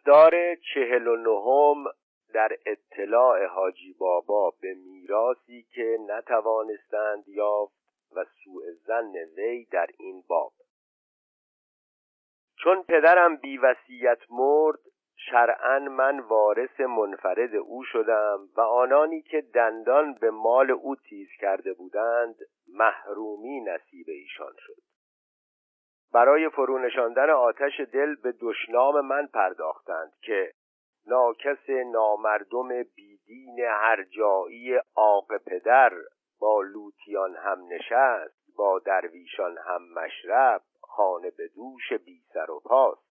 دفتار چهل و نهم در اطلاع حاجی بابا به میراسی که نتوانستند یافت و سوء زن وی در این باب. چون پدرم بی وسیعت مرد شرعا من وارث منفرد او شدم و آنانی که دندان به مال او تیز کرده بودند محرومی نصیب ایشان شد. برای فرونشاندن آتش دل به دشنام من پرداختند که ناکس نامردم بیدین هرجایی آق پدر با لوتیان هم نشست با درویشان هم مشرب خانه به دوش بی سر و پاست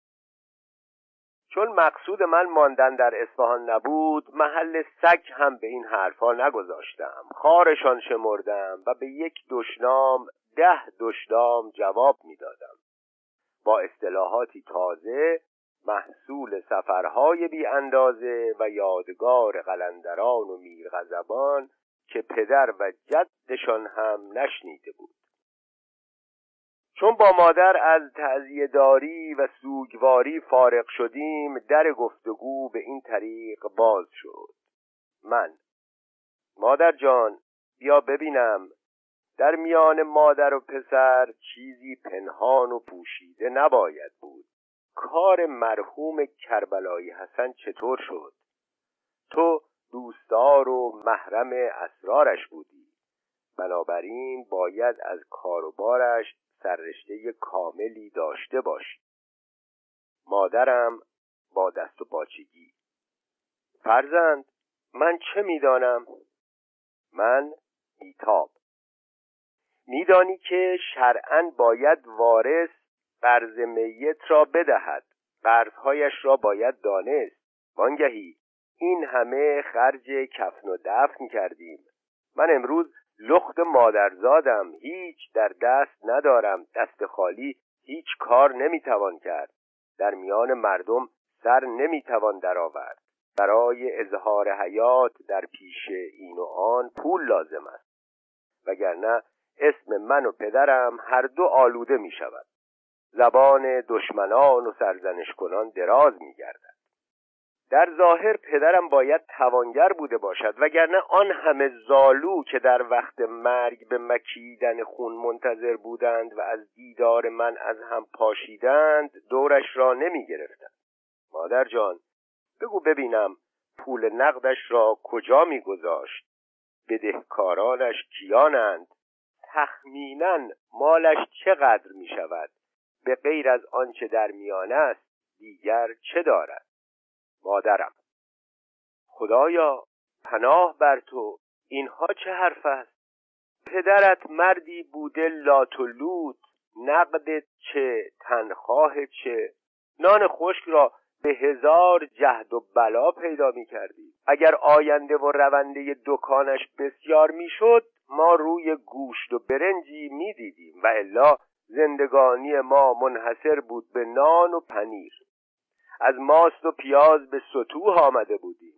چون مقصود من ماندن در اصفهان نبود محل سگ هم به این حرفها نگذاشتم. خارشان شمردم و به یک دشنام ده دشنام جواب می‌دادم. با اصطلاحاتی تازه محصول سفرهای بی اندازه و یادگار قلندران و میرغزبان که پدر و جدشان هم نشنیده بود. چون با مادر از تعذیه داری و سوگواری فارغ شدیم در گفتگو به این طریق باز شد. من مادر جان بیا ببینم در میان مادر و پسر چیزی پنهان و پوشیده نباید بود. کار مرحوم کربلایی حسن چطور شد؟ تو دوستدار و محرم اسرارش بودی. بنابراین باید از کار و بارش سررشته کاملی داشته باشی. مادرم با دست و پاچگی فرزند من چه می‌دانم؟ من ایتاب میدانی که شرعا باید وارث قرض میت را بدهد. قرضهایش را باید دانست. وانگهی این همه خرج کفن و دفن کردیم من امروز لخت مادرزادم. هیچ در دست ندارم. دست خالی هیچ کار نمی‌توان کرد. در میان مردم سر نمی‌توان درآورد. برای اظهار حیات در پیش این و آن پول لازم است. وگرنه اسم من و پدرم هر دو آلوده می شود زبان دشمنان و سرزنش کنان دراز می گردد در ظاهر پدرم باید توانگر بوده باشد وگرنه آن همه زالو که در وقت مرگ به مکیدن خون منتظر بودند و از دیدار من از هم پاشیدند دورش را نمی گرفتند مادر جان بگو ببینم پول نقدش را کجا می گذاشت بدهکارانش کیانند؟ تخمینا مالش چقدر می شود به غیر از آنچه در میانه است دیگر چه دارد؟ مادرم خدایا پناه بر تو اینها چه حرف است؟ پدرت مردی بوده لاتولوت نقد چه تنخواه چه؟ نان خشک را به هزار جهد و بلا پیدا می کردی اگر آینده و رونده دکانش بسیار می‌شد ما روی گوشت و برنجی می دیدیم و الا زندگانی ما منحصر بود به نان و پنیر. از ماست و پیاز به سطوح آمده بودیم.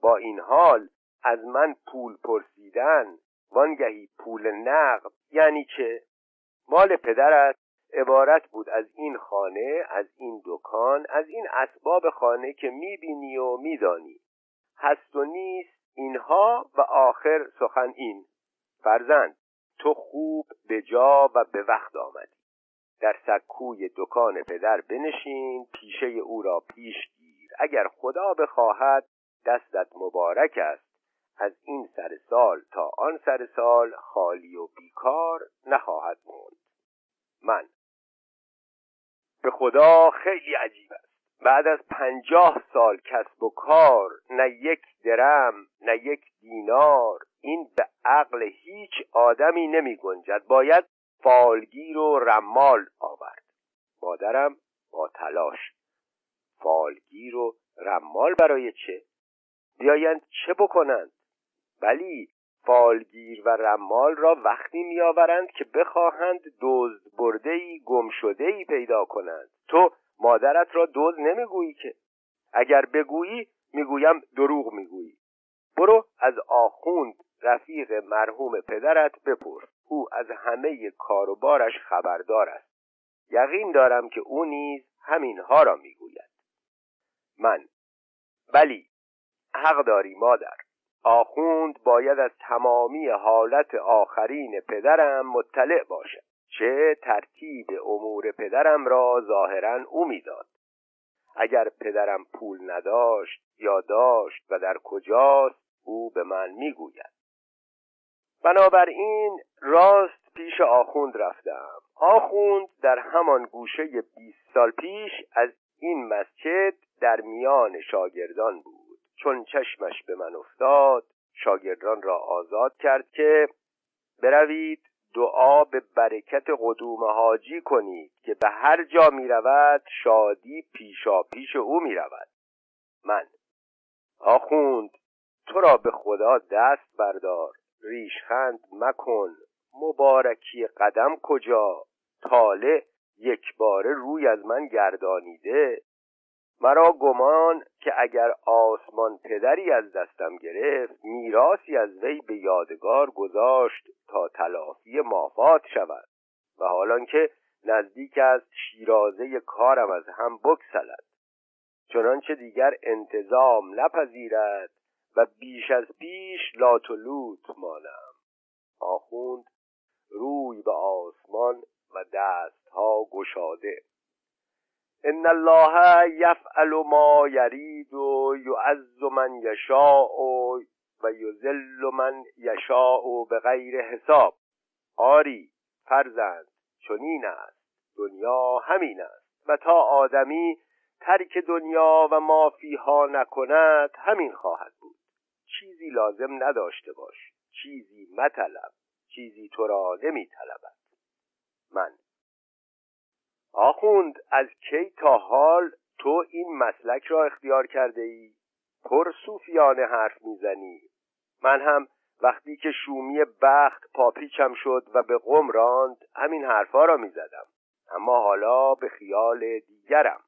با این حال از من پول پرسیدن وانگهی پول نقد یعنی چه؟ مال پدرت عبارت بود از این خانه از این دکان از این اسباب خانه که می‌بینی و میدانی. هست و نیست اینها و آخر سخن این. فرزند تو خوب به جا و به وقت آمدی. در سکوی دکان پدر بنشین پیشه او را پیش گیر. اگر خدا بخواهد دستت مبارک است. از این سر سال تا آن سر سال خالی و بیکار نخواهد موند. من. به خدا خیلی عجیب است. بعد از پنجاه سال کسب و کار نه یک درم نه یک دینار این به عقل هیچ آدمی نمی گنجد. باید فالگیر و رمال آورد. مادرم با تلاش فالگیر و رمال برای چه؟ بیایند چه بکنند؟ ولی فالگیر و رمال را وقتی میآورند که بخواهند دزد برده ای گم شده ای پیدا کنند. تو مادرت را دزد نمی‌گویی که؟ اگر بگویی می‌گویم دروغ می‌گویی. برو از آخوند رفیق مرحوم پدرت بپرس. او از همه کار و بارش خبردار است. یقین دارم که او نیز همینها را می‌گوید. من. ولی حق داری مادر. آخوند باید از تمامی حالت آخرین پدرم مطلع باشد چه ترتیب امور پدرم را ظاهرا او می‌داد. اگر پدرم پول نداشت یا داشت و در کجاست او به من می‌گوید. بنابراین راست پیش آخوند رفتم. آخوند در همان گوشه بیست سال پیش از این مسجد در میان شاگردان بود. چون چشمش به من افتاد شاگردان را آزاد کرد که بروید دعا به برکت قدوم حاجی کنید که به هر جا می رود شادی پیشا پیش او می رود. من آخوند تو را به خدا دست بردار. ریشخند مکن مبارکی قدم کجا؟ طالع یک باره روی از من گردانیده. مرا گمان که اگر آسمان پدری از دستم گرفت میراسی از وی به یادگار گذاشت تا تلافی مافات شود. و حالان که نزدیک است شیرازه کارم از هم بکسلد چنانچه دیگر انتظام نپذیرد. و بیش از پیش لات و لوت مانم. آخوند روی به آسمان و دستها گشاده. ان الله یفعل ما یرید و یعز من یشاء و یذل من یشاء به غیر حساب. آری فرزند چنین است. دنیا همین است. و تا آدمی ترک دنیا و ما فیها نکند همین خواهد بود. چیزی لازم نداشته باش. چیزی مطلب چیزی تو را نمیطلبد. من. آخوند از کی تا حال تو این مسلک را اختیار کرده ای پر صوفیانه حرف می‌زنی. من هم وقتی که شومی بخت پاپیچم شد و به قم راند همین حرفها را می‌زدم. اما حالا به خیال دیگرم.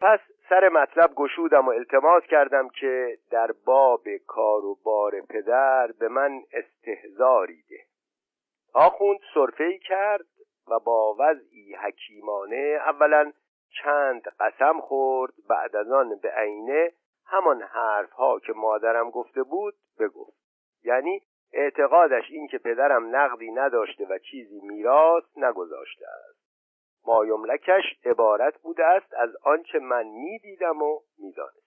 پس سر مطلب گشودم و التماس کردم که در باب کار و بار پدر به من استهزاری ده. آخوند صرفه کرد و با وضعی حکیمانه اولا چند قسم خورد. بعد از آن به عینه همان حرف ها که مادرم گفته بود بگفت. یعنی اعتقادش این که پدرم نقدی نداشته و چیزی میراث نگذاشته است. مایملکش عبارت بوده است از آنچه من می‌دیدم و می‌دانستم.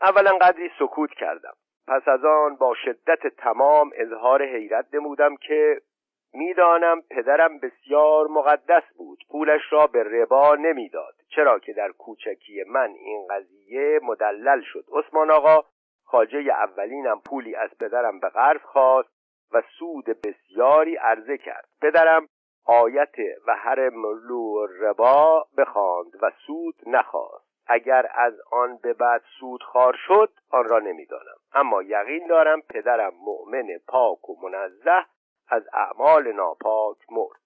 اولا قدری سکوت کردم. پس از آن با شدت تمام اظهار حیرت نمودم که می‌دانم پدرم بسیار مقدس بود. پولش را به ربا نمی‌داد. چرا که در کوچکی من این قضیه مدلل شد. عثمان آقا خاجه اولینم پولی از پدرم به قرض خواست و سود بسیاری عرضه کرد. پدرم آیت و هر ملو ربا بخواند و سود نخواست. اگر از آن به بعد سود خار شد آن را نمی‌دانم. اما یقین دارم پدرم مؤمن پاک و منزه از اعمال ناپاک مرد.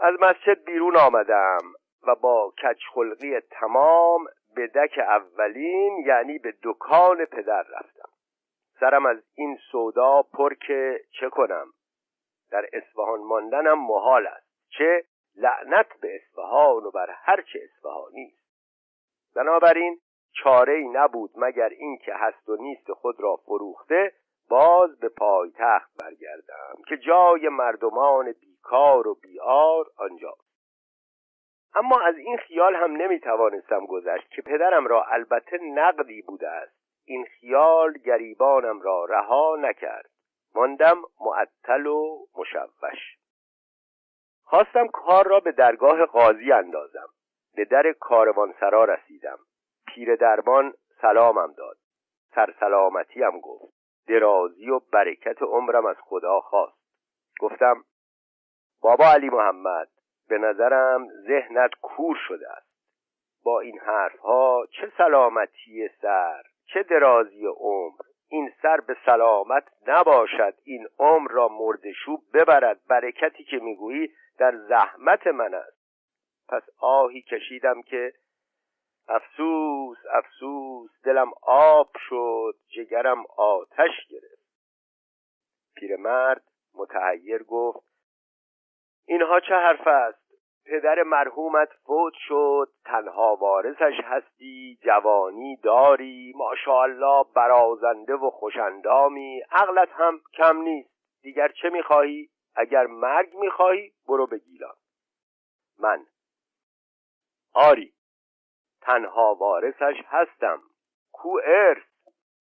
از مسجد بیرون آمدم و با کچخلقی تمام به دک اولین یعنی به دکان پدر رفتم. سرم از این سودا پر که چه کنم؟ در اصفهان ماندنم محال است. چه لعنت به اصفهان و بر هر چه اصفهانی است. بنابراین چاره ای نبود مگر اینکه هست و نیست خود را فروخته باز به پایتخت برگردم که جای مردمان بیکار و بیار آنجاست اما از این خیال هم نمی توانستم گذشت که پدرم را البته نقدی بوده است. این خیال گریبانم را رها نکرد. ماندم معطل و مشوش. خواستم کار را به درگاه قاضی اندازم. به در کاروانسرا رسیدم. پیر دربان سلامم داد. سرسلامتیم گفت. درازی و برکت عمرم از خدا خواست. گفتم بابا علی محمد به نظرم ذهنت کور شده است. با این حرفها چه سلامتی سر چه درازی عمر این سر به سلامت نباشد این عمر را مردشوب ببرد. برکتی که می‌گویی در زحمت من است. پس آهی کشیدم که افسوس افسوس دلم آب شد جگرم آتش گرفت. پیرمرد متحیر گفت اینها چه حرف است؟ پدر مرحومت فوت شد تنها وارثش هستی جوانی داری ماشاءالله برازنده و خوشندامی عقلت هم کم نیست. دیگر چه می‌خواهی؟ اگر مرگ می‌خواهی برو به گیلان. من. آری. تنها وارثش هستم. کو ارث.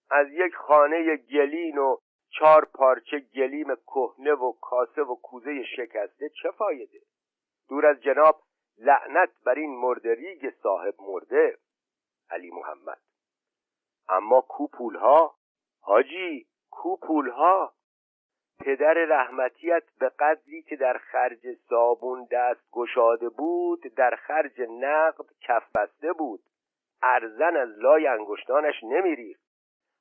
از یک خانه گلین و چهار پارچه گلیم کهنه و کاسه و کوزه شکسته چه فایده؟ دور از جناب لعنت بر این مردریگ صاحب مرده علی محمد. اما کو پولها؟ حاجی کو پولها؟ پدر رحمتیت به قدری که در خرج صابون دست گشاده بود در خرج نقد کف بسته بود. ارزن از لای انگشتانش نمیریخت.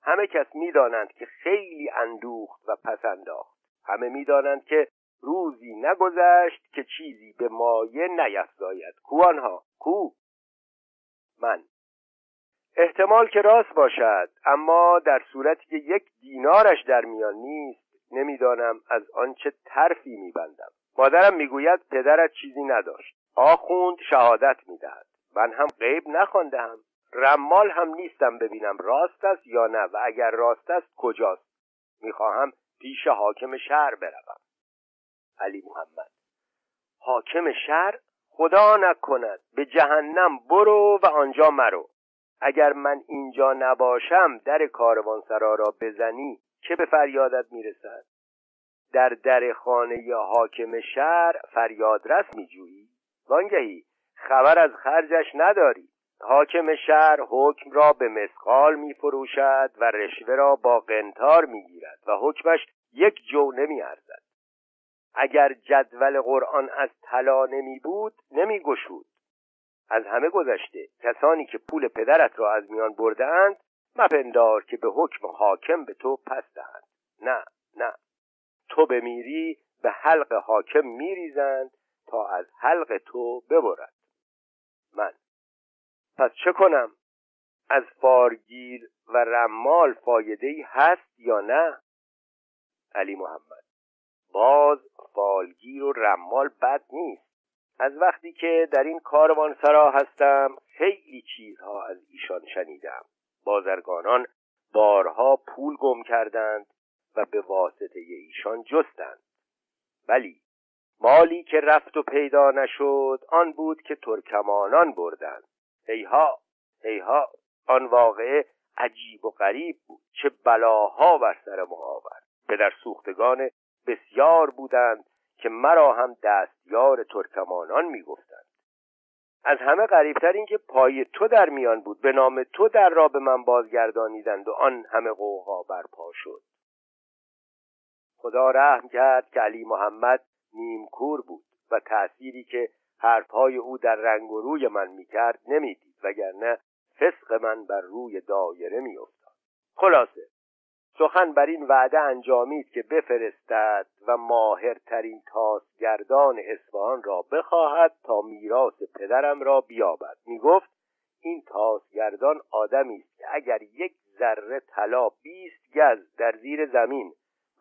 همه کس می‌دانند که خیلی اندوخت و پس انداخت. همه می‌دانند که روزی نگذشت که چیزی به مایه نیفزاید. کو آنها؟ کو؟ من. احتمال که راست باشد اما در صورتی که یک دینارش در میان نیست نمی‌دانم از آنچه ترفی میبندم. مادرم می‌گوید پدرت چیزی نداشت. آخوند شهادت می‌دهد. من هم غیب نخواندم رمال هم نیستم ببینم راست است یا نه و اگر راست است کجاست؟ می‌خواهم پیش حاکم شهر بروم. علی محمد. حاکم شهر خدا نکند به جهنم برو و آنجا مرو. اگر من اینجا نباشم در کاروانسرا را بزنی که به فریادت می‌رسد؟ در در خانه حاکم شهر فریادرس میجویی؟ وانگهی خبر از خرجش نداری. حاکم شهر حکم را به مسقال می فروشد و رشوه را با قنتار می گیرد و حکمش یک جو نمی ارزد. اگر جدول قرآن از طلا نمی بود نمی گشود. از همه گذشته کسانی که پول پدرت را از میان بردهاند مپندار که به حکم حاکم به تو پس دهند. نه نه. تو بمیری به حلق حاکم میریزند تا از حلق تو ببرد. من. پس چه کنم؟ از فارگیر و رمال فایده هست یا نه؟ علی محمد. باز فالگیر و رمال بد نیست. از وقتی که در این کاروان سرا هستم خیلی چیزها از ایشان شنیدم. بازرگانان بارها پول گم کردند و به واسطه ایشان جستند. ولی مالی که رفت و پیدا نشد آن بود که ترکمانان بردند. ایها ایها آن واقعه عجیب و غریب بود. چه بلاها بر سر ما آورد. پدر سوختگان بسیار بودند که مرا هم دستیار ترکمانان می‌گفتند. از همه غریبتر اینکه پای تو در میان بود به نام تو در را به من بازگردانیدند و آن همه قوقا برپا شد. خدا رحم کرد که علی محمد نیمکور بود و تأثیری که حرفهای او در رنگ و روی من می‌کرد نمی‌دید وگرنه فسق من بر روی دایره میافتاد. خلاصه سخن بر این وعده انجامید که بفرستد و ماهرترین تاسگردان اصفهان را بخواهد تا میراث پدرم را بیابد. می‌گفت این تاسگردان آدمی است که اگر یک ذره طلا بیست گز در زیر زمین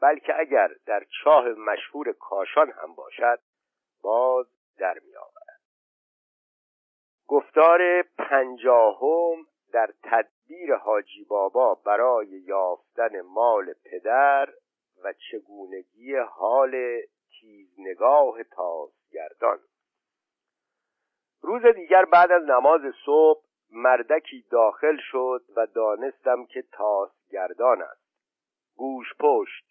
بلکه اگر در چاه مشهور کاشان هم باشد باز در میآورد. گفتار پنجاهم در تدبیر حاجی بابا برای یافتن مال پدر و چگونگی حال تیزنگاه تازگردان. روز دیگر بعد از نماز صبح مردکی داخل شد و دانستم که تازگردان است. گوش پشت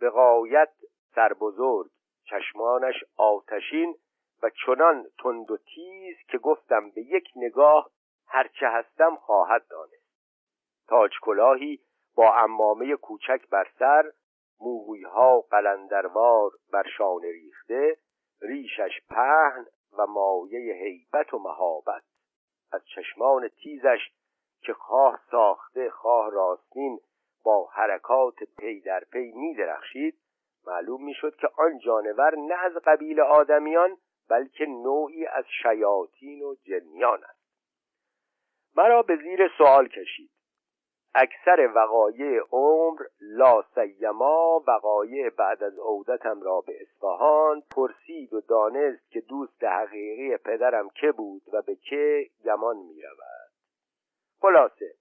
به قایت سربزرگ چشمانش آتشین و چنان تند و تیز که گفتم به یک نگاه هرچه هستم خواهد دانست. تاج کلاهی با امامه کوچک بر سر موهویها قلندروار بر شانه ریخته ریشش پهن و مایه هیبت و مهابت. از چشمان تیزش که خواه ساخته خواه راستین با حرکات پی در پی می درخشید معلوم می شد که آن جانور نه از قبیل آدمیان بلکه نوعی از شیاطین و جنیان است. مرا به زیر سوال کشید. اکثر وقایع عمر لا سیما وقایع بعد از عودتم را به اصفهان پرسید و دانست که دوست حقیقی پدرم که بود و به که گمان می رود خلاصه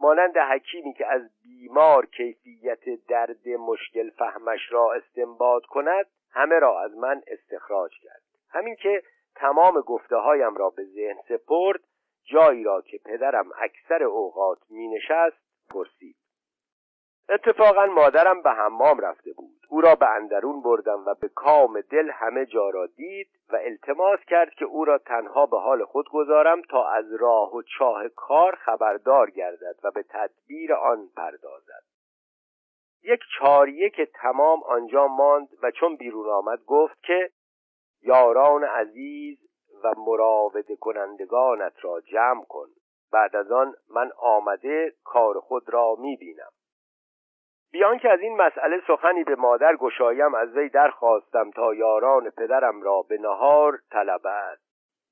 مانند حکیمی که از بیمار کیفیت درد مشکل فهمش را استنباط کند همه را از من استخراج کرد. همین که تمام گفته هایم را به ذهن سپرد جایی را که پدرم اکثر اوقات می نشست پرسید. اتفاقا مادرم به حمام رفته بود. او را به اندرون بردم و به کام دل همه جا را دید و التماس کرد که او را تنها به حال خود گذارم تا از راه و چاه کار خبردار گردد و به تدبیر آن پردازد. یک چاریه که تمام آنجا ماند و چون بیرون آمد گفت که یاران عزیز و مراوده کنندگانت را جمع کن. بعد از آن من آمده کار خود را می‌بینم. بیان که از این مسئله سخنی به مادر گشایم از وی درخواستم تا یاران پدرم را به نهار طلبد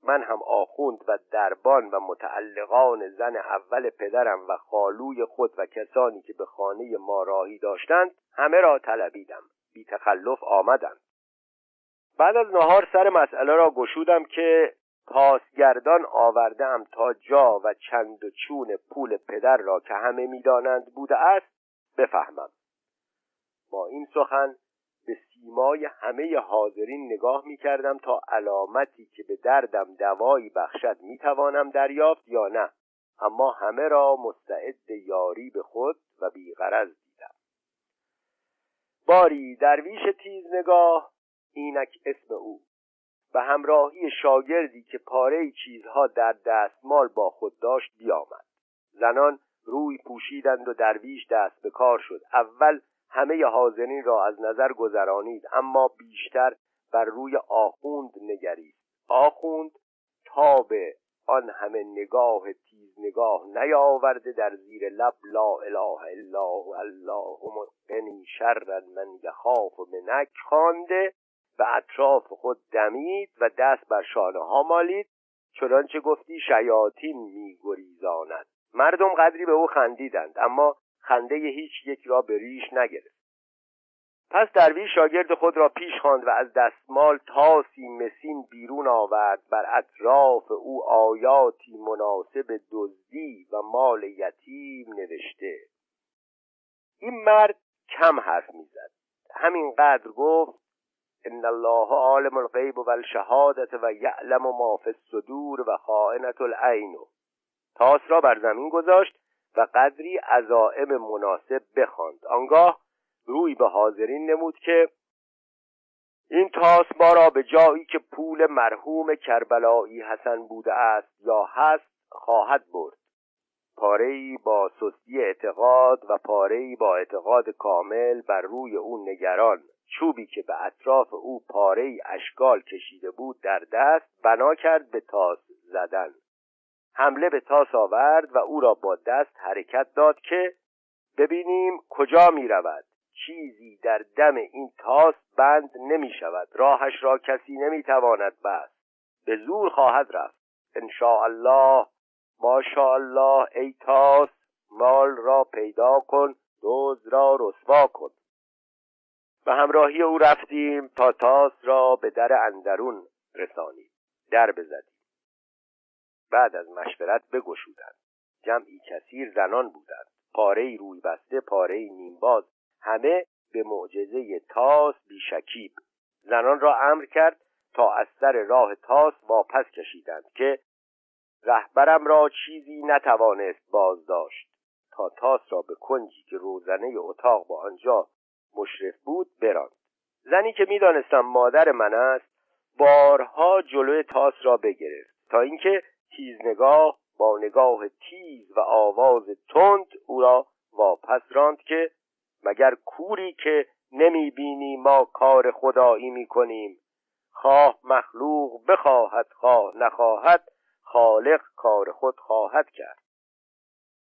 من هم آخوند و دربان و متعلقان زن اول پدرم و خالوی خود و کسانی که به خانه ما راهی داشتند همه را طلبیدم. بی تخلف آمدند. بعد از نهار سر مسئله را گشودم که پاسگردان آوردم تا جا و چند و چون پول پدر را که همه می‌دانند بوده است بفهمم. با این سخن به سیمای همه حاضرین نگاه می کردم تا علامتی که به دردم دوایی بخشد می توانم دریافت یا نه. اما همه را مستعد یاری به خود و بیغرض دیدم. باری درویش تیز نگاه اینک اسم او به همراهی شاگردی که پاره چیزها در دستمال با خود داشت بیامد. زنان روی پوشیدند و درویش دست به کار شد. اول همه حاضرین را از نظر گذرانید اما بیشتر بر روی آخوند نگرید آخوند تا به آن همه نگاه تیز نگاه نیاورده در زیر لب لا اله الا هو اللهم قنی شر من یخاف منک خوانده به اطراف خود دمید و دست بر شانه ها مالید چنانچه گفتی شیاطین میگریزاند. مردم قدری به او خندیدند اما خنده هیچ یک را به ریش نگرفت. پس درویش شاگرد خود را پیش خواند و از دستمال تاسی مسین بیرون آورد. بر اطراف او آیاتی مناسب دزدی و مال یتیم نوشته. این مرد کم حرف می‌زد. همینقدر گفت ان الله عالم الغیب و الشهادت و یعلم ما فی الصدور و خائنت العین. تاس را بر زمین گذاشت و قدری عزائم مناسب بخواند. آنگاه روی به حاضرین نمود که این تاس ما را به جایی که پول مرحوم کربلایی حسن بوده است یا هست خواهد برد. پاره با سستی اعتقاد و پاره با اعتقاد کامل بر روی او نگران. چوبی که به اطراف او پاره اشکال کشیده بود در دست بنا کرد به تاس زدن. حمله به تاس آورد و او را با دست حرکت داد که ببینیم کجا می رود. چیزی در دم این تاس بند نمی شود. راهش را کسی نمی تواند بست. به زور خواهد رفت. ان الله ما الله ای تاس مال را پیدا کن دوز را رسوا کن. به همراهی او رفتیم تا تاس را به در اندرون رسانیم. در بزدیم. بعد از مشورت بگشودند. جمعی کثیر زنان بودند. پاره روی بسته پاره نیمباز همه به معجزه تاس بیشکیب زنان را امر کرد تا از سر راه تاس واپس کشیدند که رهبرم را چیزی نتوانست باز داشت تا تاس را به کنجی که روزنه اتاق با آنجا مشرف بود براند. زنی که می‌دانستم مادر من است بارها جلوی تاس را بگرفت تا اینکه تیز نگاه با نگاه تیز و آواز تند او را واپس راند که مگر کوری که نمی بینی ما کار خدایی می کنیم خواه مخلوق بخواهد خواه نخواهد خالق کار خود خواهد کرد.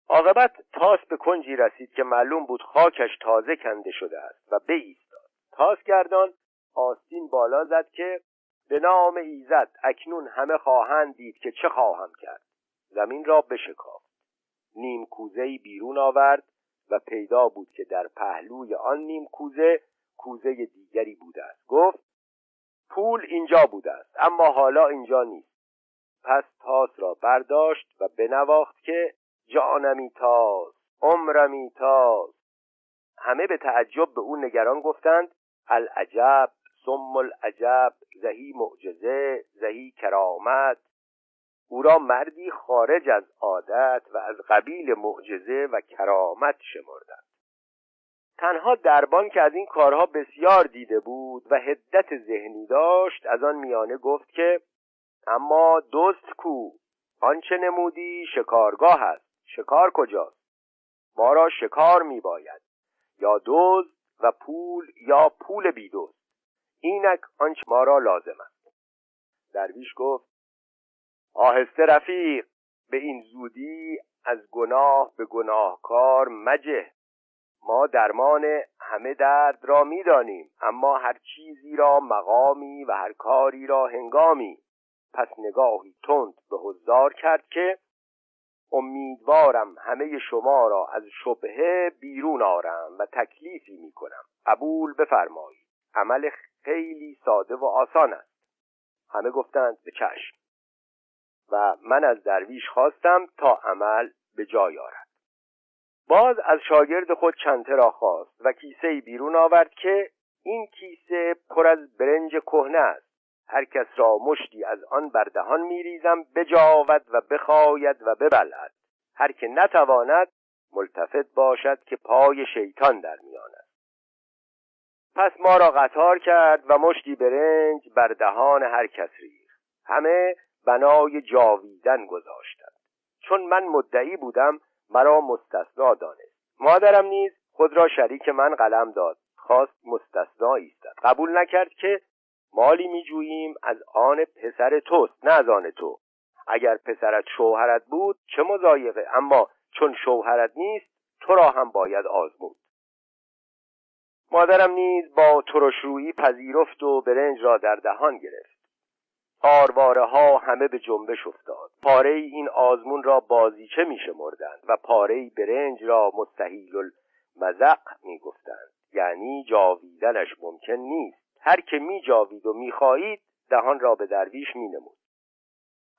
عاقبت تاس به کنجی رسید که معلوم بود خاکش تازه کنده شده است و بایستاد. تاس گردان آستین بالا زد که به نام ایزد اکنون همه خواهند دید که چه خواهم کرد. زمین را بشکافت. نیم کوزه بیرون آورد و پیدا بود که در پهلوی آن نیم کوزه کوزه دیگری بوده است. گفت پول اینجا بوده است اما حالا اینجا نیست. پس تاس را برداشت و بنواخت که جانمی تاس عمرمی تاس همه به تعجب به او نگران گفتند العجب سم العجب زهی معجزه زهی کرامت. او را مردی خارج از عادت و از قبیل معجزه و کرامت شمردند. تنها دربان که از این کارها بسیار دیده بود و هدت ذهنی داشت از آن میانه گفت که اما دوست کو آنچه نمودی شکارگاه است. شکار کجاست؟ ما را شکار می باید یا دوز و پول یا پول بیدوز اینک آنچه ما را لازم است. درویش گفت آهسته رفیق به این زودی از گناه به گناهکار مجه. ما درمان همه درد را می‌دانیم اما هر چیزی را مقامی و هر کاری را هنگامی. پس نگاهی تند به حضار کرد که امیدوارم همه شما را از شبهه بیرون آرم و تکلیفی می کنم قبول بفرمایید. عمل خیلی ساده و آسان است. همه گفتند به چشم. و من از درویش خواستم تا عمل به جای آرد. باز از شاگرد خود چنته را خواست و کیسه بیرون آورد که این کیسه پر از برنج کهنه است. هر کس را مشتی از آن بردهان میریزم بجاود و بخواید و ببلد هر که نتواند ملتفت باشد که پای شیطان در میان است. پس ما را قطار کرد و مشتی برنج بر دهان هر کس ریخت. همه بنای جاویدن گذاشتند. چون من مدعی بودم مرا مستثنا دانست. مادرم نیز خود را شریک من قلم داد. خواست مستثنا ایستد. قبول نکرد که مالی میجوییم از آن پسر توست نه از آن تو. اگر پسرت شوهرت بود چه مزایقه اما چون شوهرت نیست تو را هم باید آزمود. مادرم نیز با ترشرویی پذیرفت و برنج را در دهان گرفت. آرواره ها همه به جنبش افتاد. پاره این آزمون را بازیچه می شمردند و پاره برنج را مستحیل المزق می گفتند یعنی جاویدنش ممکن نیست. هر که می جاوید و می دهان را به درویش می نمود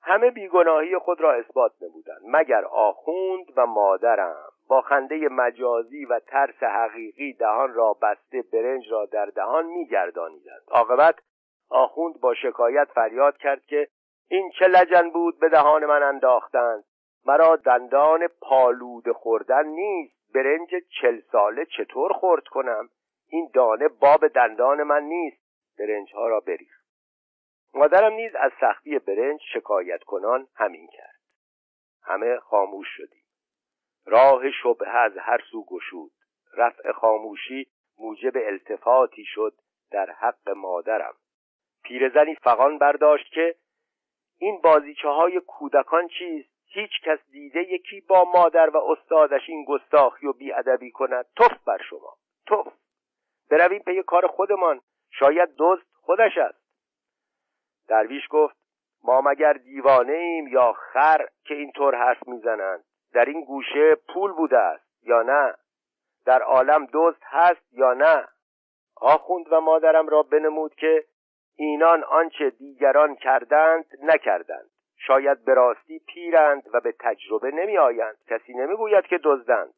همه بیگناهی خود را اثبات نمودند مگر آخوند و مادرم. با خنده مجازی و ترس حقیقی دهان را بسته برنج را در دهان میگردانیدند. عاقبت آخوند با شکایت فریاد کرد که این چه لجن بود به دهان من انداختند مرا دندان پالود خوردن نیست. برنج چل ساله چطور خورد کنم؟ این دانه باب دندان من نیست. برنج ها را بریخت. مادرم نیز از سختی برنج شکایت کنان همین کرد. همه خاموش شدیم. راه شبه از هر سو گشود. رفع خاموشی موجب التفاتی شد در حق مادرم. پیرزنی فقان برداشت که این بازیچه های کودکان چیست؟ هیچ کس دیده یکی با مادر و استادش این گستاخی و بیادبی کند. توف بر شما. توف. برویم پی کار خودمان. شاید دزد خودش است. درویش گفت ما مگر دیوانه ایم یا خر که اینطور حرف می‌زنند؟ در این گوشه پول بوده است یا نه؟ در عالم دزد هست یا نه؟ آخوند و مادرم را بنمود که اینان آنچه دیگران کردند نکردند. شاید به راستی پیرند و به تجربه نمی آیند کسی نمی گوید که دزدند.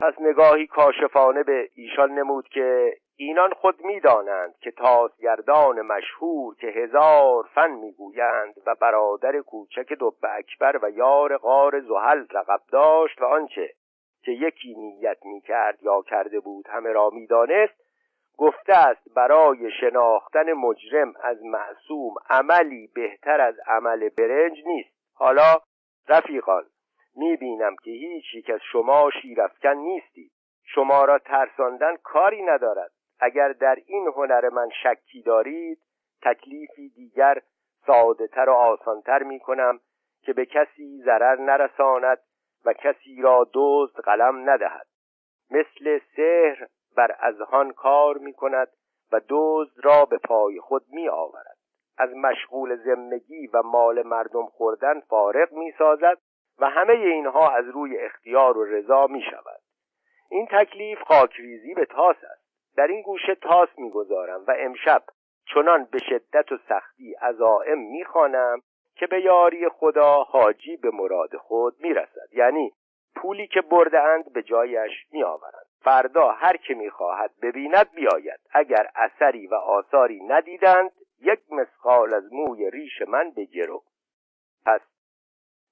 پس نگاهی کاشفانه به ایشان نمود که اینان خود می‌دانند که تاسگردان مشهور که هزار فن می‌گویند و برادر کوچک دب اکبر و یار غار زحل رقب داشت و آنچه که یکی نیت می‌کرد یا کرده بود همه را می‌دانست گفته است برای شناختن مجرم از معصوم عملی بهتر از عمل برنج نیست. حالا رفیقان می‌بینم که هیچ یک از شما شیرفکن نیستید شما را ترساندن کاری ندارد. اگر در این هنر من شکی دارید تکلیفی دیگر سادهتر و آسانتر می کنم که به کسی ضرر نرساند و کسی را دزد قلم ندهد. مثل سحر بر ازهان کار می کند و دزد را به پای خود می آورد از مشغول زمگی و مال مردم خوردن فارغ می سازد و همه اینها از روی اختیار و رضا می شود. این تکلیف خاکریزی به تاس است. در این گوشه تاس می‌گذارم و امشب چنان به شدت و سختی عزائم می‌خوانم که به یاری خدا حاجی به مراد خود می‌رسد یعنی پولی که برده اند به جایش میآورند فردا هر که می‌خواهد ببیند بیاید. اگر اثری و آثاری ندیدند یک مسقال از موی ریش من بگرو پس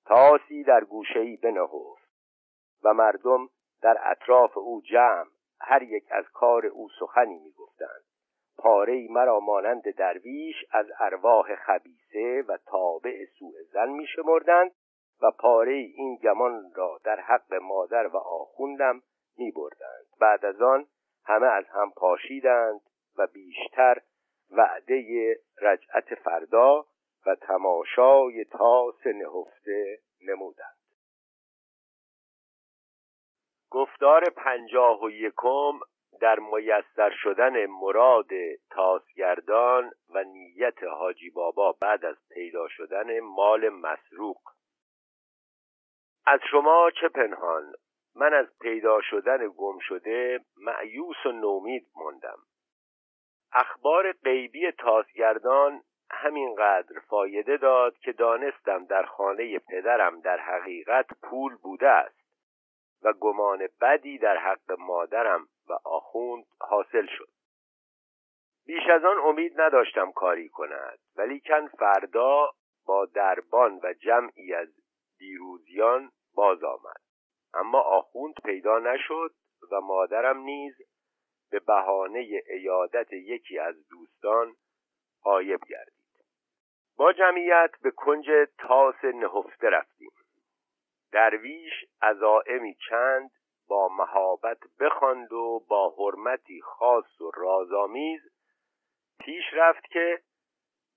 تاسی در گوشهای بنهفت و مردم در اطراف او جمع هر یک از کار او سخنی می‌گفتند. پاره مرا مانند درویش از ارواح خبیسه و تابع سوء زن میشمردند و پاره این گمان را در حق مادر و آخوندم میبردند. بعد از آن همه از هم پاشیدند و بیشتر وعده رجعت فردا و تماشای تاس نهفته نمودند. گفتار پنجاه و یکم در میسر شدن مراد تاسگردان و نیت حاجی بابا بعد از پیدا شدن مال مسروق. از شما چه پنهان؟ من از پیدا شدن گم شده معیوس و نومید ماندم اخبار غیبی تاسگردان همینقدر فایده داد که دانستم در خانه پدرم در حقیقت پول بوده است و گمان بدی در حق مادرم و آخوند حاصل شد. بیش از آن امید نداشتم کاری کند ولیکن فردا با دربان و جمعی از دیروزیان باز آمد. اما آخوند پیدا نشد و مادرم نیز به بهانه ایادت یکی از دوستان غایب گردید. با جمعیت به کنج تاس نهفته رفتیم. درویش عزائمی چند با مهابت بخواند و با حرمتی خاص و رازآمیز پیش رفت که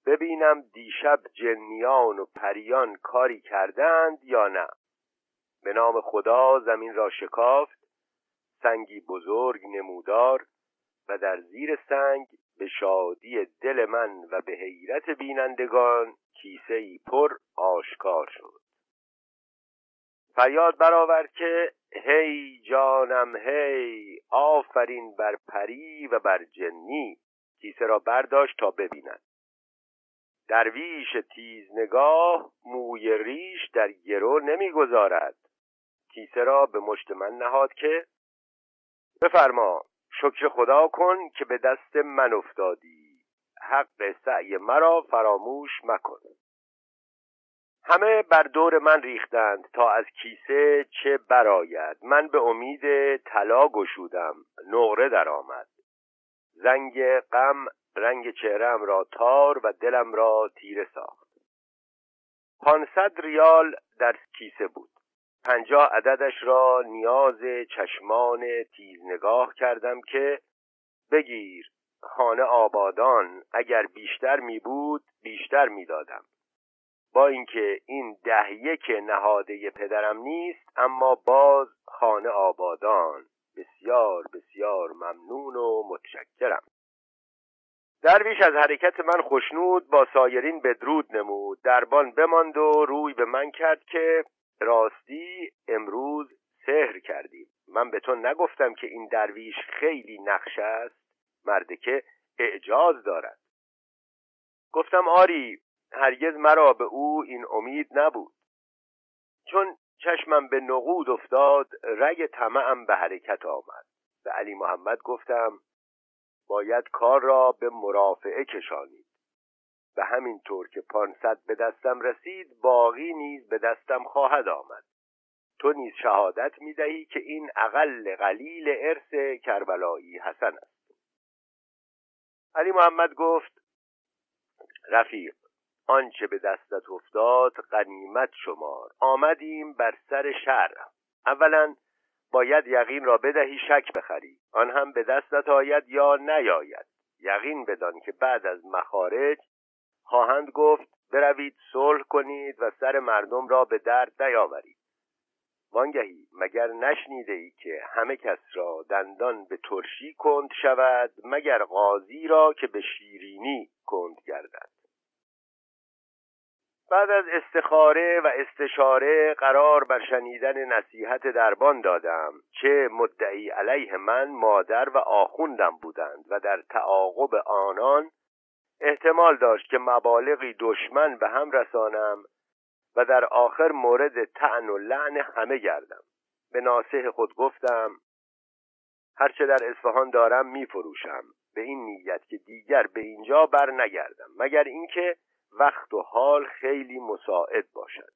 ببینم دیشب جنیان و پریان کاری کردند یا نه. به نام خدا زمین را شکافت سنگی بزرگ نمودار و در زیر سنگ به شادی دل من و به حیرت بینندگان کیسه ای پر آشکار شد. فریاد برآورد که هی جانم هی آفرین بر پری و بر جنی کیسه را برداشت تا ببیند. درویش تیز نگاه موی ریش در گرو نمی‌گذارد. کیسه را به مشت من نهاد که بفرما. شکر خدا کن که به دست من افتادی. حق سعی مرا فراموش مکن. همه بر دور من ریختند تا از کیسه چه براید من به امید طلا گشودم. نقره درآمد زنگ غم رنگ چهرم را تار و دلم را تیره ساخت. پانصد ریال در کیسه بود. پنجاه عددش را نیاز چشمان تیز نگاه کردم که بگیر خانه آبادان اگر بیشتر می بود بیشتر می دادم. با اینکه این ده یک نهاده پدرم نیست اما باز خانه آبادان. بسیار بسیار ممنون و متشکرم. درویش از حرکت من خوشنود با سایرین بدرود نمود. دربان بماند و روی به من کرد که راستی امروز سحر کردیم. من به تو نگفتم که این درویش خیلی نقش است مرده که اعجاز دارد. گفتم آری هرگز مرا به او این امید نبود. چون چشمم به نقود افتاد رگ طمعم به حرکت آمد. به علی محمد گفتم باید کار را به مرافعه کشانید. به همین طور که پانصد به دستم رسید باقی نیز به دستم خواهد آمد. تو نیز شهادت می دهی که این اقل قلیل ارث کربلایی حسن است. علی محمد گفت رفیق آنچه به دستت افتاد غنیمت شمار. آمدیم بر سر شر. اولا باید یقین را بدهی شک بخری. آن هم به دستت آید یا نیاید. یقین بدان که بعد از مخارج خواهند گفت بروید صلح کنید و سر مردم را به درد نیاورید. وانگهی مگر نشنیده ای که همه کس را دندان به ترشی کند شود مگر قاضی را که به شیرینی کند گردد؟ بعد از استخاره و استشاره قرار بر شنیدن نصیحت دربان دادم چه مدعی علیه من مادر و آخوندم بودند و در تعاقب آنان احتمال داشت که مبالغی دشمن به هم رسانم و در آخر مورد تعن و لعن همه گردم. به ناسه خود گفتم هرچه در اصفهان دارم میفروشم. به این نیت که دیگر به اینجا بر نگردم مگر اینکه وقت و حال خیلی مساعد باشد.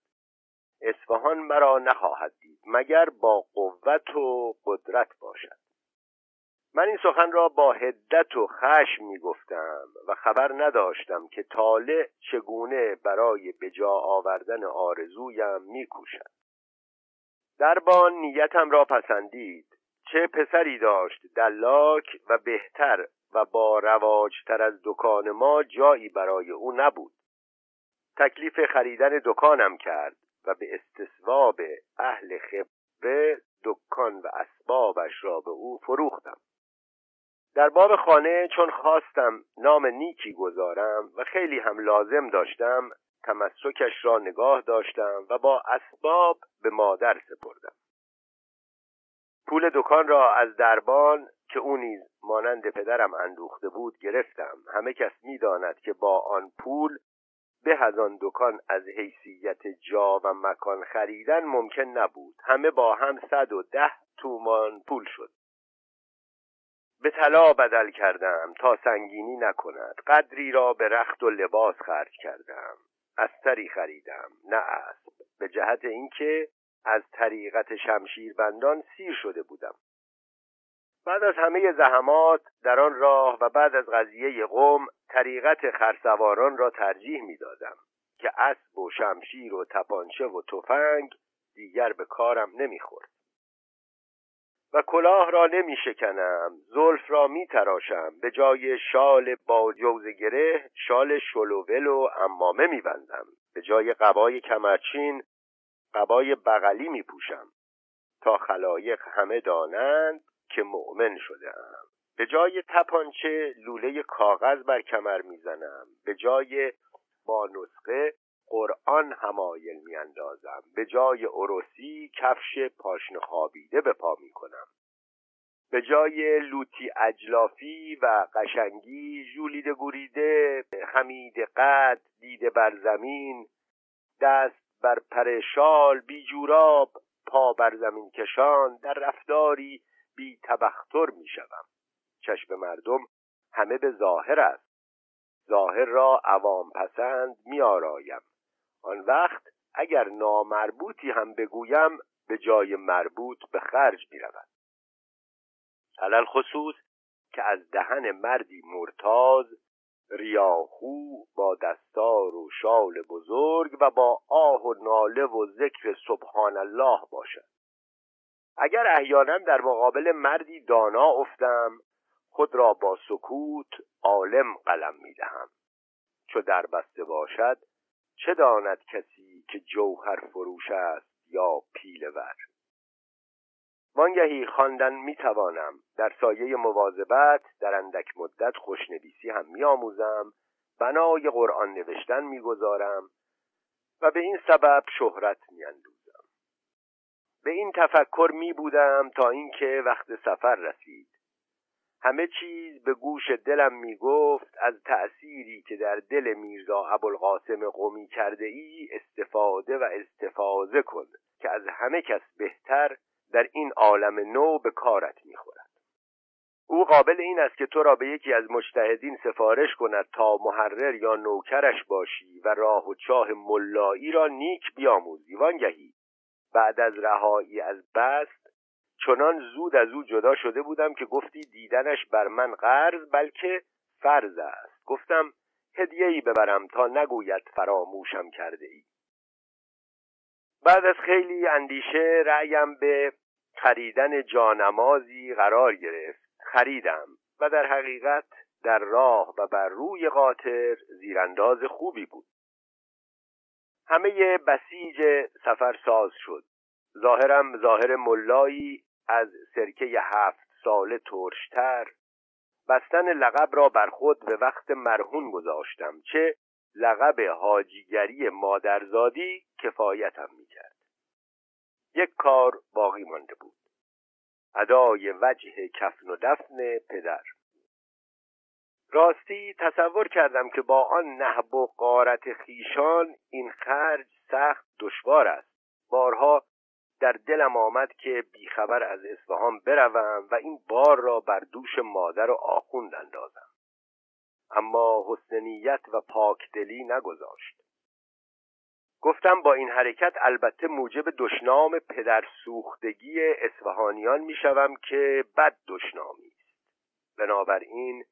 اصفهان مرا نخواهد دید مگر با قوت و قدرت باشد. من این سخن را با هدت و خشم می گفتم و خبر نداشتم که طالع چگونه برای بجا آوردن آرزویم می کوشد دربان نیتم را پسندید. چه پسری داشت؟ دلاک و بهتر و با رواجتر از دکان ما جایی برای او نبود. تکلیف خریدن دکانم کرد و به استصواب اهل خبره دکان و اسبابش را به او فروختم. در باب خانه چون خواستم نام نیکی گذارم و خیلی هم لازم داشتم تمسکش را نگاه داشتم و با اسباب به مادر سپردم. پول دکان را از دربان که او نیز مانند پدرم اندوخته بود گرفتم. همه کس می‌داند که با آن پول به از دکان از حیثیت جا و مکان خریدن ممکن نبود. همه با هم صد و ده تومان پول شد. به طلا بدل کردم تا سنگینی نکند. قدری را به رخت و لباس خرج کردم. استری خریدم نه اسب. به جهت اینکه از طریقت شمشیربندان سیر شده بودم. بعد از همه زحمات در آن راه و بعد از قضیه قوم طریقت خرسواران را ترجیح می‌دادم که اسب و شمشیر و تپانچه و تفنگ دیگر به کارم نمی‌خورد. و کلاه را نمی شکنم زلف را می تراشم به جای شال با جوز گره شال شلوول و امامه می بندم به جای قبای کمرچین قبای بغلی می پوشم تا خلایق همه دانند که مؤمن شدم به جای تپانچه لوله کاغذ بر کمر می‌زنم. به جای با نسخه قرآن همایل میاندازم. به جای عروسی کفش پاشن خوابیده به پا می‌کنم. به جای لوتی اجلافی و قشنگی جولیده گوریده خمید قد دیده بر زمین دست بر پرشال بی جوراب پا بر زمین کشان در رفتاری بی تبختر می شوم چشم مردم همه به ظاهر است. ظاهر را عوام پسند می آرایم آن وقت اگر نامربوطی هم بگویم به جای مربوط به خرج می رود علل خصوص که از دهن مردی مرتاز ریاخو با دستار و شال بزرگ و با آه و ناله و ذکر سبحان الله باشد. اگر احیانا در مقابل مردی دانا افتم خود را با سکوت عالم قلم می دهم چو در بسته باشد چه داند کسی که جوهر فروش است یا پیل ور؟ وانگهی خواندن می توانم در سایه مواظبت در اندک مدت خوشنویسی هم می آموزم بنای قرآن نوشتن می گذارم و به این سبب شهرت می اندوزم. به این تفکر می بودم تا اینکه وقت سفر رسید. همه چیز به گوش دلم می گفت از تأثیری که در دل میرزا ابوالقاسم قومی کرده ای استفاده و استفاده کن که از همه کس بهتر در این عالم نو به کارت می‌خورد. او قابل این است که تو را به یکی از مجتهدین سفارش کند تا محرر یا نوکرش باشی و راه و چاه ملایی را نیک بیاموزی. وانگهی بعد از رهایی از بست چنان زود از او جدا شده بودم که گفتی دیدنش بر من قرض بلکه فرض است. گفتم هدیه ای ببرم تا نگوید فراموشم کرده ای بعد از خیلی اندیشه رأیم به خریدن جانمازی قرار گرفت. خریدم و در حقیقت در راه و بر روی قاطر زیرانداز خوبی بود. همه بسیج سفر ساز شد. ظاهرم ظاهر ملایی از سرکه هفت ساله ترشتر بستن لقب را بر خود به وقت مرهون گذاشتم چه لقب حاجیگری مادرزادی کفایتم می‌کرد. یک کار باقی مانده بود. ادای وجه کفن و دفن پدر. راستی تصور کردم که با آن نحب و قارت خیشان این خرج سخت دشوار است. بارها در دلم آمد که بیخبر از اصفهان بروم و این بار را بر دوش مادر و آخوند اندازم. اما حسنیت و پاکدلی نگذاشت. گفتم با این حرکت البته موجب دشنام پدر سوختگی اصفهانیان می‌شوم که بد دشنامی است. بنابراین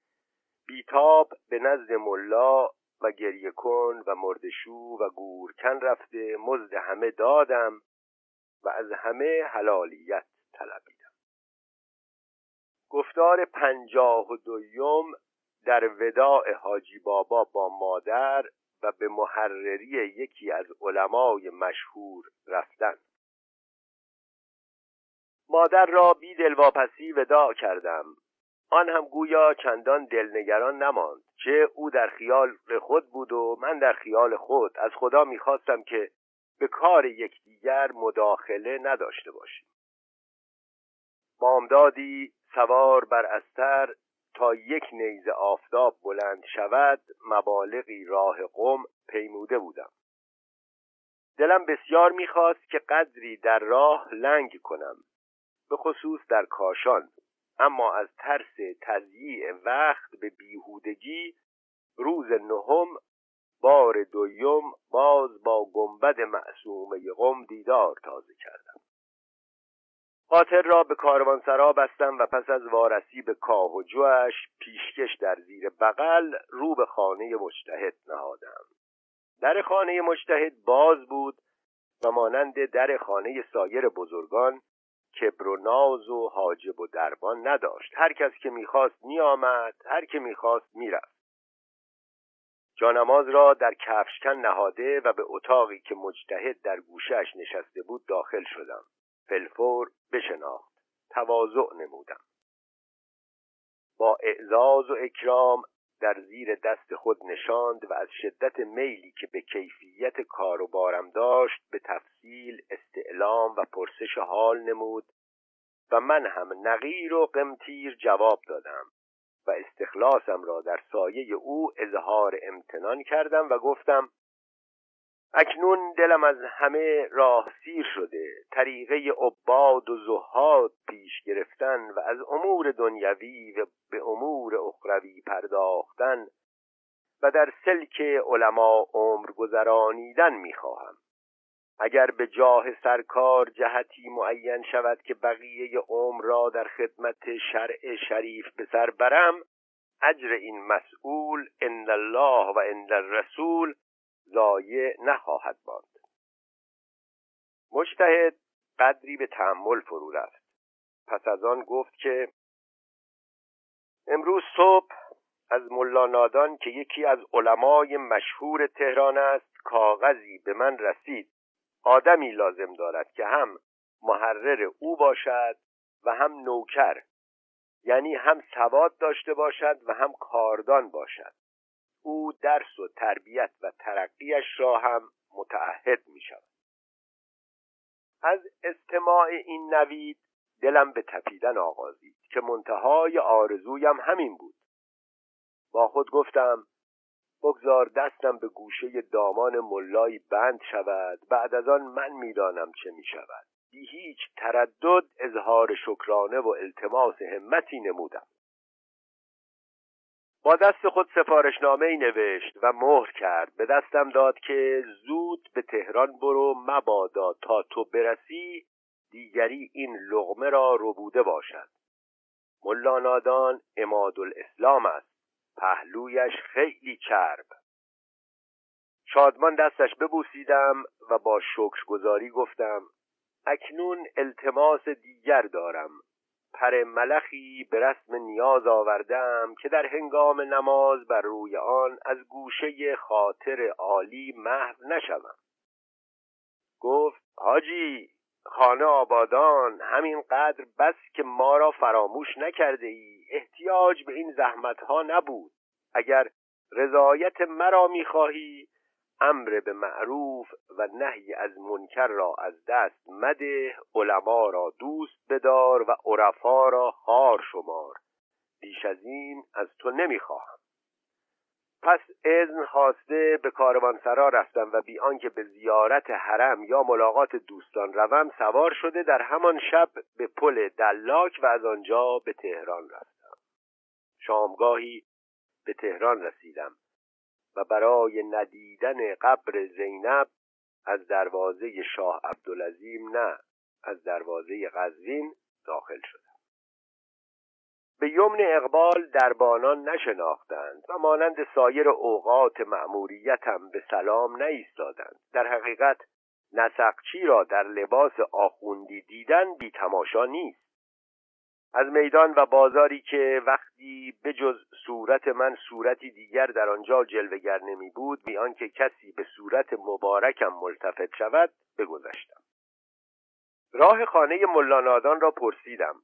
بیتاب به نزد ملا و گریه کن و مردشو و گورکن رفته مزد همه دادم و از همه حلالیت طلبیدم گفتار پنجاه و دویم در وداع حاجی بابا با مادر و به محرری یکی از علمای مشهور رفتن. مادر را بی دلواپسی وداع کردم. آن هم گویا چندان دلنگران نماند. چه او در خیال خود بود و من در خیال خود. از خدا می‌خواستم که به کار یکدیگر مداخله نداشته باشیم. بامدادی سوار بر استر تا یک نیزه آفتاب بلند شود مبالغی راه قم پیموده بودم. دلم بسیار می‌خواست که قدری در راه لنگ کنم به خصوص در کاشان. اما از ترس تضییع وقت به بیهودگی روز نهم بار دویم باز با گنبد معصومه قم دیدار تازه کردم. قاطر را به کاروانسرا بستم و پس از وارسی به کاه و جوش پیشکش در زیر بغل رو به خانه مجتهد نهادم. در خانه مجتهد باز بود و مانند در خانه سایر بزرگان کبر و ناز و حاجب و دربان نداشت. هر کس که می‌خواست میآمد هر که می‌خواست می‌رفت. جانماز را در کفشکن نهاده و به اتاقی که مجتهد در گوشش نشسته بود داخل شدم. فلفور بشناخت. تواضع نمودم. با اعزاز و اکرام در زیر دست خود نشاند و از شدت میلی که به کیفیت کار و بارم داشت به تفصیل استعلام و پرسش حال نمود و من هم نغیر و قمتیر جواب دادم. و استخلاصم را در سایه او اظهار امتنان کردم و گفتم اکنون دلم از همه راه سیر شده طریقه عباد و زهاد پیش گرفتن و از امور دنیوی و به امور اخروی پرداختن و در سلک علما عمر گذرانیدن می‌خواهم. اگر به جاه سرکار جهتی معین شود که بقیه عمر را در خدمت شرع شریف به سر برم اجر این مسئول ان الله و ان الرسول ضایع نخواهد ماند. مجتهد قدری به تحمل فرو رفت. پس از آن گفت که امروز صبح از ملا نادان که یکی از علمای مشهور تهران است کاغذی به من رسید. آدمی لازم دارد که هم محرر او باشد و هم نوکر یعنی هم سواد داشته باشد و هم کاردان باشد. او درس و تربیت و ترقیش را هم متعهد می شود از استماع این نوید دلم به تپیدن آغازید که منتهای آرزویم همین بود. با خود گفتم بگذار دستم به گوشه دامان ملایی بند شود. بعد از آن من می‌دانم چه می شود بی هیچ تردد اظهار شکرانه و التماس همتی نمودم. با دست خود سفارشنامه ای نوشت و مهر کرد. به دستم داد که زود به تهران برو مبادا تا تو برسی دیگری این لغمه را ربوده باشد. ملا نادان اماد الاسلام است. پهلویش خیلی چرب. شادمان دستش ببوسیدم و با شکرگزاری گفتم اکنون التماس دیگر دارم. پر ملخی به رسم نیاز آوردم که در هنگام نماز بر روی آن از گوشه خاطر عالی محو نشوم. گفت حاجی خانه آبادان همین قدر بس که ما را فراموش نکرده ای احتیاج به این زحمت ها نبود. اگر رضایت مرا می‌خواهی امر به معروف و نهی از منکر را از دست مده علما را دوست بدار و عرفا را خار شمار. بیش از این از تو نمی‌خواهم. پس اذن خواسته به کاروانسرا رفتم و بی آنکه به زیارت حرم یا ملاقات دوستان روم سوار شده در همان شب به پل دلاک و از آنجا به تهران رفتم. شامگاهی به تهران رسیدم و برای ندیدن قبر زینب از دروازه شاه عبدالعظیم نه از دروازه قزوین داخل شدم. به یمن اقبال دربانان نشناختند و مانند سایر اوقات مأموریتم به سلام نایستادند در حقیقت نسقچی را در لباس آخوندی دیدن بی تماشا نیست. از میدان و بازاری که وقتی به جز صورت من صورتی دیگر در آنجا جلوگر نمی بود بی آنکه کسی به صورت مبارکم ملتفت شود بگذشتم. راه خانه ملانادان را پرسیدم.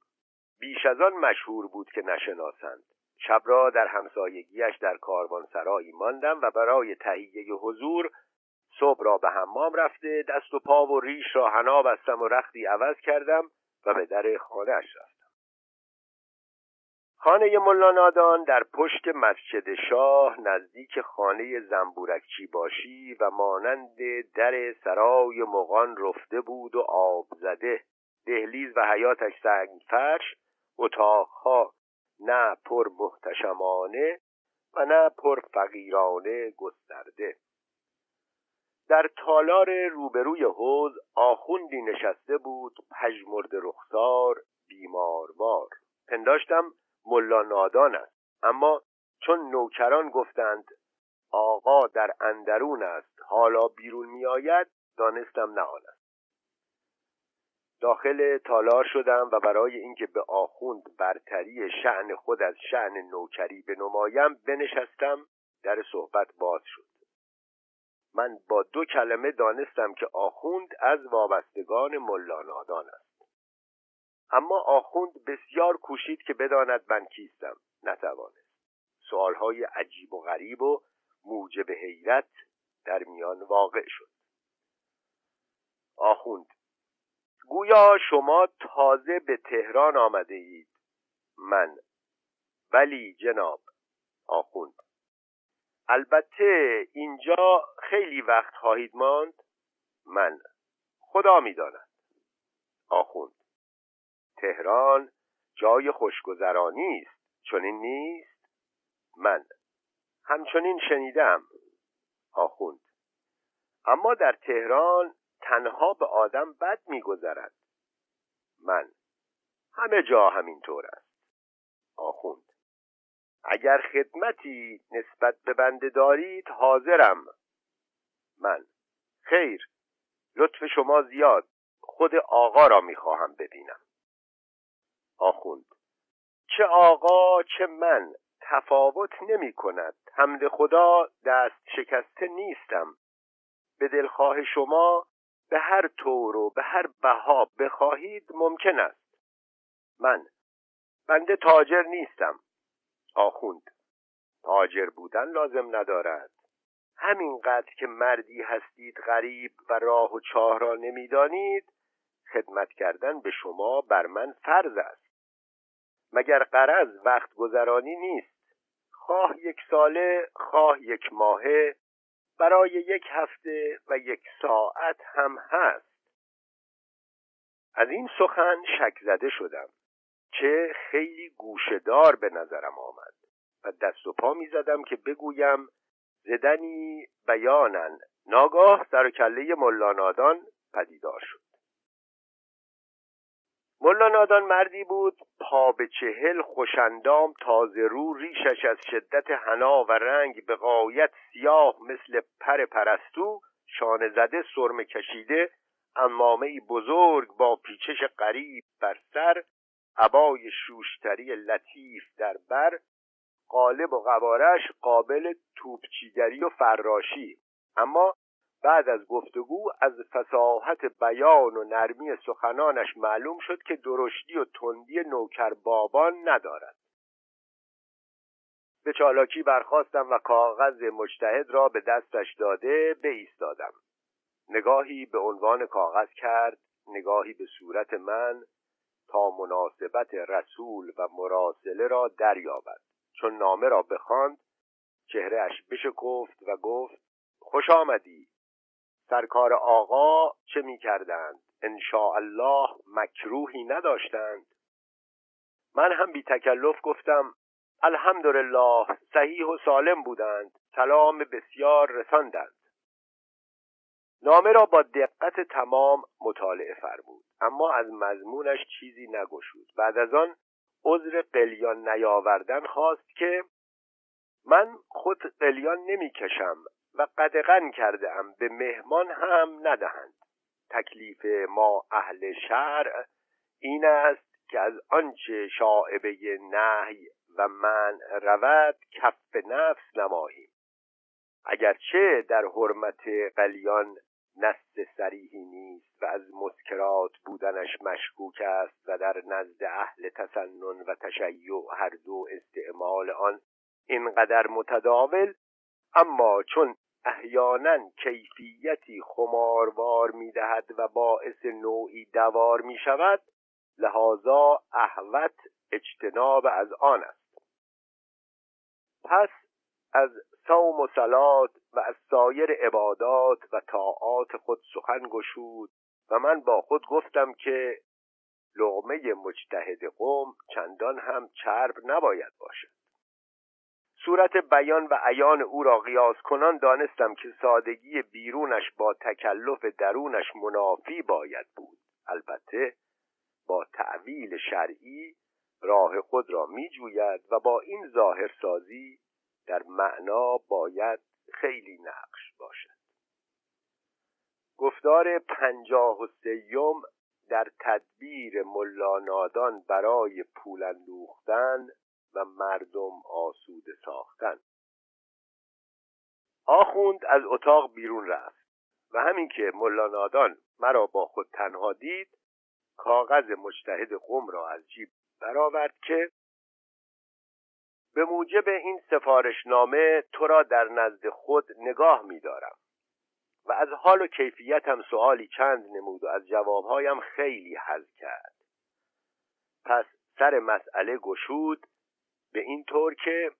بیش از آن مشهور بود که نشناسند. شب را در همسایگیش در کاروانسرایی ماندم و برای تهیه حضور صبح را به حمام رفته دست و پا و ریش را حنا بستم و رختی عوض کردم و به در خانهاش رفتم. خانه ملانادان در پشت مسجد شاه نزدیک خانه زنبورکچی باشی و مانند در سرای مغان رفته بود و آب زده. دهلیز و حیاتش سنگ فرش اتاقها نه پر محتشمانه و نه پر فقیرانه گسترده. در تالار روبروی حوز آخوندی نشسته بود پژمرده رخسار بیماروار. پنداشتم ملا نادان است. اما چون نوکران گفتند آقا در اندرون است حالا بیرون میآید دانستم نه است. داخل تالار شدم و برای اینکه به آخوند برتری شعن خود از شعن نوکری بنمایم بنشستم در صحبت باز شد. من با دو کلمه دانستم که آخوند از وابستگان ملانادان است. اما آخوند بسیار کوشید که بداند من کیستم. نتوانست. سوالهای عجیب و غریب و موجب حیرت در میان واقع شد. آخوند گویا شما تازه به تهران آمده اید؟ من. ولی جناب آخوند البته اینجا خیلی وقت خواهید ماند؟ من. خدا می‌داند. آخوند تهران جای خوشگذرانی است. چنین نیست؟ من همچنین شنیدم. آخوند. اما در تهران تنها به آدم بد میگذرد. من. همه جا همینطور است. آخوند. اگر خدمتی نسبت به بنده دارید حاضرم. من. خیر. لطف شما زیاد. خود آقا را می‌خواهم ببینم. آخوند چه آقا چه من تفاوت نمی کند. حمد خدا دست شکسته نیستم. به دلخواه شما به هر طور و به هر بها بخواهید ممکن است. من بنده تاجر نیستم. آخوند تاجر بودن لازم ندارد. همینقدر که مردی هستید غریب و راه و چاه را نمی‌دانید خدمت کردن به شما بر من فرض است. مگر قرض وقت گذرانی نیست؟ خواه یک ساله خواه یک ماهه برای یک هفته و یک ساعت هم هست. از این سخن شک زده شدم چه خیلی گوشدار به نظرم آمد و دست و پا می زدم که بگویم زدنی بیانن ناگاه سر کله ملانادان پدیدار شد. ملا نادان مردی بود پا به چهل خوشندام تازه رو ریشش از شدت حنا و رنگ به قایت سیاه مثل پر پرستو شانه زده سرم کشیده امامه بزرگ با پیچش قریب بر سر عبای شوشتری لطیف در بر قالب و قوارش قابل توپچیگری و فراشی. اما بعد از گفتگو از فساحت بیان و نرمی سخنانش معلوم شد که درشتی و تندی نوکر بابان ندارد. به چالاکی برخواستم و کاغذ مجتهد را به دستش داده ایستادم نگاهی به عنوان کاغذ کرد نگاهی به صورت من تا مناسبت رسول و مراسله را دریابد. چون نامه را بخواند چهرهش بشکفت و گفت خوش آمدی. سرکار آقا چه می کردند الله مکروهی نداشتند. من هم بی تکلف گفتم الحمدلله صحیح و سالم بودند سلام بسیار رساندند. نامه را با دقت تمام مطالعه فرمود اما از مضمونش چیزی نگشود. بعد از آن عذر قلیان نیاوردن خواست که من خود قلیان نمی‌کشم و قدغن کرده ام به مهمان هم ندهند. تکلیف ما اهل شرع این است که از آنچه شاعبه نهی و من رود کف نفس نماییم. اگرچه در حرمت قلیان نست سریحی نیست و از مسکرات بودنش مشکوک است و در نزد اهل تسنن و تشیع هر دو استعمال آن اینقدر متداول اما چون احیانا کیفیتی خماروار می‌دهد و باعث نوعی دوار می شود لحاظا احوت اجتناب از آن است. پس از صوم و سلات و از سایر عبادات و طاعات خود سخن گشود و من با خود گفتم که لغمه مجتهد قوم چندان هم چرب نباید باشد. صورت بیان و عیان او را قیاس کنان دانستم که سادگی بیرونش با تکلف درونش منافی باید بود. البته با تعویل شرعی راه خود را می جوید و با این ظاهر سازی در معنا باید خیلی نقش باشد. گفتار پنجاه و سیوم در تدبیر ملانادان برای پول اندوختن و مردم آسوده ساختن. آخوند از اتاق بیرون رفت و همین که ملانادان مرا با خود تنها دید کاغذ مجتهد قم را از جیب برآورد که به موجب این سفارشنامه تو را در نزد خود نگاه می‌دارم و از حال و کیفیتم سوالی چند نمود و از جوابهایم خیلی حل کرد. پس سر مسئله گشود به این طور که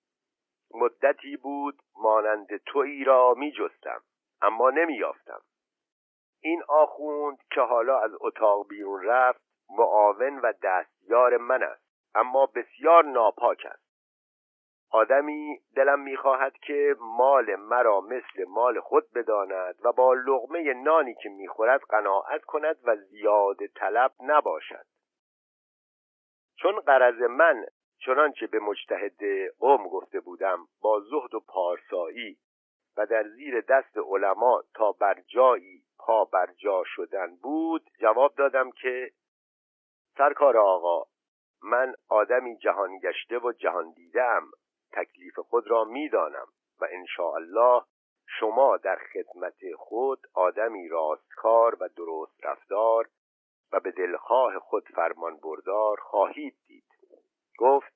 مدتی بود مانند تویی را می جستم اما نمی یافتم این آخوند که حالا از اتاق بیرون رفت معاون و دستیار من است اما بسیار ناپاک است. آدمی دلم می‌خواهد که مال مرا مثل مال خود بداند و با لغمه نانی که می‌خورد قناعت کند و زیاد طلب نباشد. چون قرض من چنانچه به مجتهد قوم گفته بودم با زهد و پارسایی و در زیر دست علما تا بر جایی پا بر جا شدن بود جواب دادم که سرکار آقا من آدمی جهان گشته و جهان دیدم تکلیف خود را می‌دانم و الله شما در خدمت خود آدمی راستکار و درست رفتار و به دلخواه خود فرمان بردار خواهید دید. گفت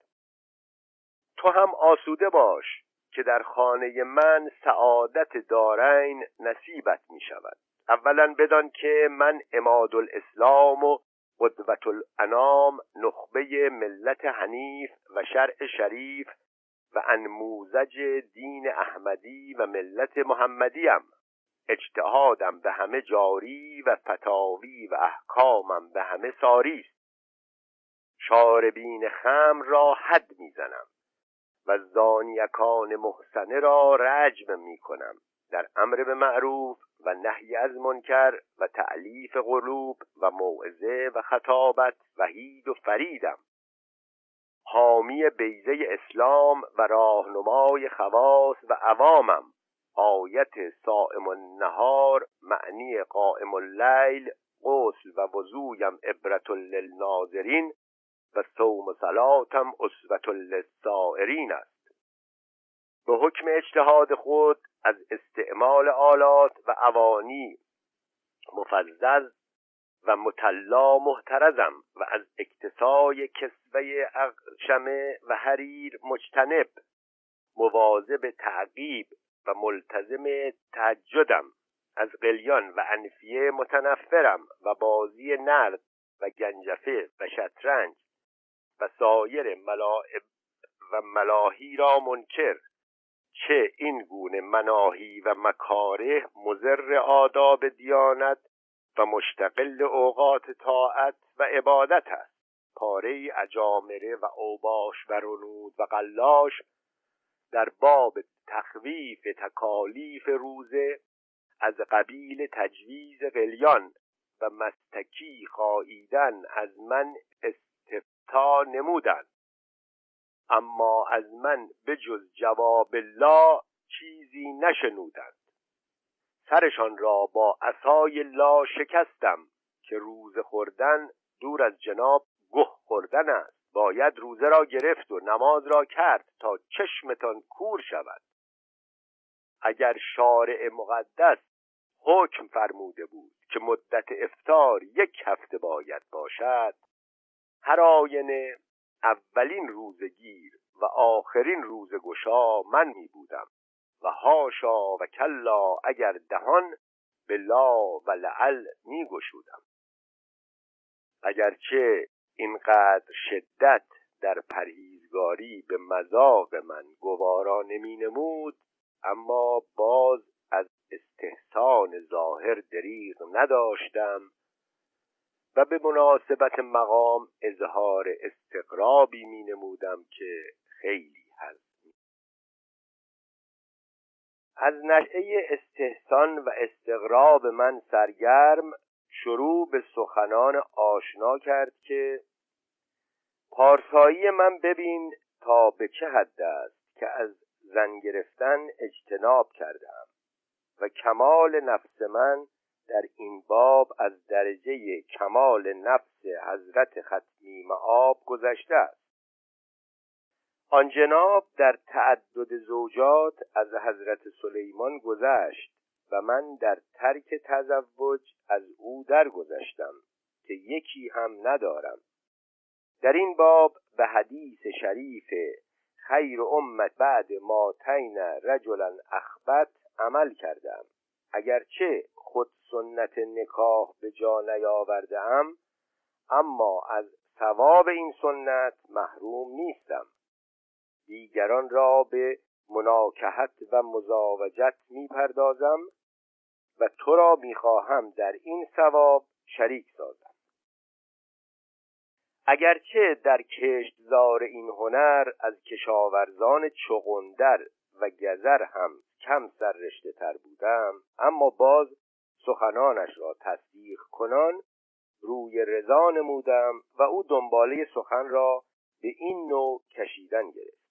تو هم آسوده باش که در خانه من سعادت دارین نصیبت می شود. اولا بدان که من اماد الاسلام و قدوت الانام نخبه ملت حنیف و شرع شریف و انموزج دین احمدی و ملت محمدیم. اجتهادم به همه جاری و فتاوی و احکامم به همه ساری است. شاربین خم را حد می‌زنم و زانیکان محسنه را رجم می‌کنم در امر به معروف و نهی از منکر و تعلیف قلوب و موعظه و خطابت وحید و فریدم. حامی بیزه اسلام و راهنمای خواص و عوامم. آیت سائم النهار معنی قائم اللیل غسل و وضویم عبرت للناظرین. و صوم صلاتم اسوة للسائرین است. به حکم اجتهاد خود از استعمال آلات و اوانی مفزز و مطلا محترزم و از اکتسای کسوه اقشمه و حریر مجتنب مواظب تعقیب و ملتزم تجدم از قلیان و انفیه متنفرم و بازی نرد و گنجفه و شطرنج و سایر ملاعب و ملاهی را منکر. چه این گونه مناهی و مکاره مزر آداب دیانت و مشتقل اوقات طاعت و عبادت است. پاره اجامره و اوباش و رنود و قلاش در باب تخویف تکالیف روزه از قبیل تجویز قلیان و مستکی خاییدن از من استفتا نمودند. اما از من به جز جواب لا چیزی نشنودند. سرشان را با عصای لا شکستم که روز خوردن دور از جناب گه خوردن است. باید روزه را گرفت و نماز را کرد تا چشمتان کور شود. اگر شارع مقدس حکم فرموده بود که مدت افتار یک هفته باید باشد هر آینه اولین روزگیر و آخرین روزگشا من می بودم و هاشا و کلا اگر دهان به لا و لعل می گشودم. اگرچه اینقدر شدت در پرهیزگاری به مذاق من گوارا نمی نمود اما باز از استحسان ظاهر دریغ نداشتم و به مناسبت مقام اظهار استقرابی می نمودم که خیلی هست از نشعه استحسان و استقراب من سرگرم شروع به سخنان آشنا کرد که پارسایی من ببین تا به چه حد است که از زن گرفتن اجتناب کردم و کمال نفس من در این باب از درجه کمال نفس حضرت ختمی معاب گذشته است. آن جناب در تعدد زوجات از حضرت سلیمان گذشت و من در ترک تزوج از او درگذشتم که یکی هم ندارم. در این باب به حدیث شریف خیر امت بعد ما تین رجلا اخبت عمل کردم. اگرچه خود سنت نکاح به جا نیاورده ام اما از ثواب این سنت محروم نیستم. دیگران را به مناکحت و مزاوجت می‌پردازم و تو را می‌خواهم در این ثواب شریک سازم. اگرچه در کشتزار این هنر از کشاورزان چغندر و گذر هم کم سررشته تر بودم اما باز سخنانش را تصدیق کنان روی رضا نمودم و او دنباله سخن را به این نوع کشیدن گرفت.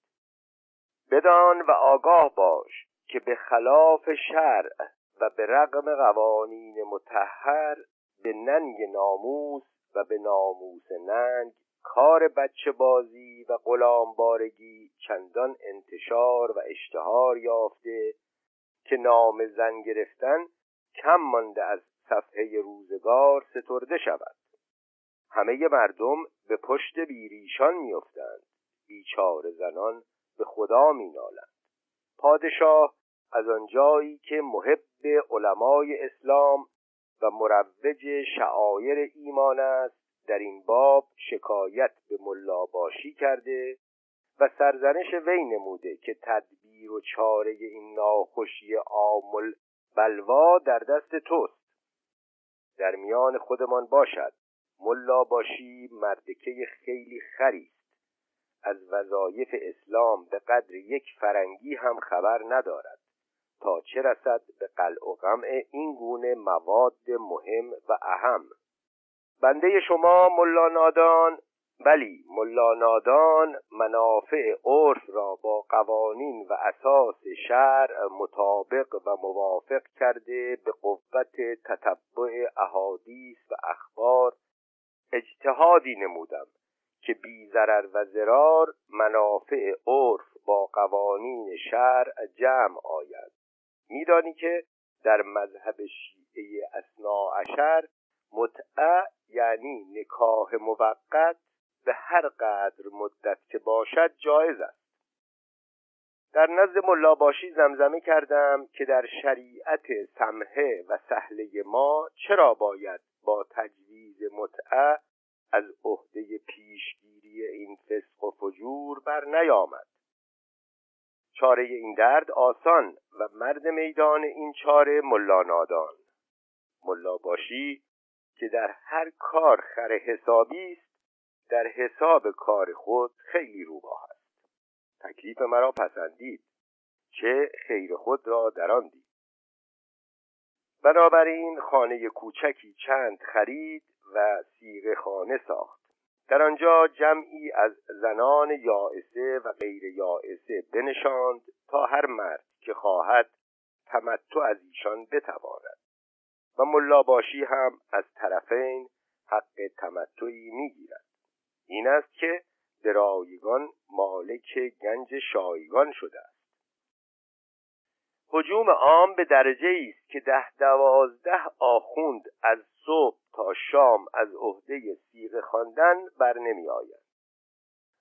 بدان و آگاه باش که به خلاف شرع و به رغم قوانین متحر به ننگ ناموس و به ناموس ننگ کار بچه بازی و غلامبارگی چندان انتشار و اشتهار یافته که نام زن گرفتن کم مانده از صفحه روزگار سترده شود. همه مردم به پشت بیریشان میافتند. بیچار زنان به خدا مینالند. پادشاه از آنجایی که محب علمای اسلام و مروج شعایر ایمان است در این باب شکایت به ملاباشی کرده و سرزنش وی نموده که تدبیر و چاره این ناخوشی عامل بلوا در دست توست. در میان خودمان باشد. ملا باشی مردکه خیلی خری از وظایف اسلام به قدر یک فرنگی هم خبر ندارد. تا چه رسد به قلع و قمع این گونه مواد مهم و اهم. بنده شما ملا نادان بلی ملا نادان منافع عرف را با قوانین و اساس شرع مطابق و موافق کرده به قوت تتبع احادیث و اخبار اجتهادی نمودم که بی ضرر و زرار منافع عرف با قوانین شرع جمع آید. میدانی که در مذهب شیعه اسنا عشر متعه یعنی نکاح موقت به هر قدر مدت که باشد جایز است. در نزد ملاباشی زمزمه کردم که در شریعت سمحه و سهله ما چرا باید با تجویز متعه از عهده پیشگیری این فسق و فجور بر نیامد. چاره این درد آسان و مرد میدان این چاره ملا نادان. باشی که در هر کار خر حسابی است در حساب کار خود خیلی روباه است. تکلیف مرا پسندید. چه خیر خود را در آن دید. بنابراین خانه کوچکی چند خرید و سیغ خانه ساخت. در آنجا جمعی از زنان یائسه و غیر یائسه بنشاند تا هر مرد که خواهد تمتع از ایشان بتواند. و ملاباشی هم از طرفین حق تمتعی می‌گیرد. این است که درایگان مالک گنج شایگان شده است. حجوم عام به درجه است که ده دوازده آخوند از صبح تا شام از عهده سیغ خواندن بر نمی آید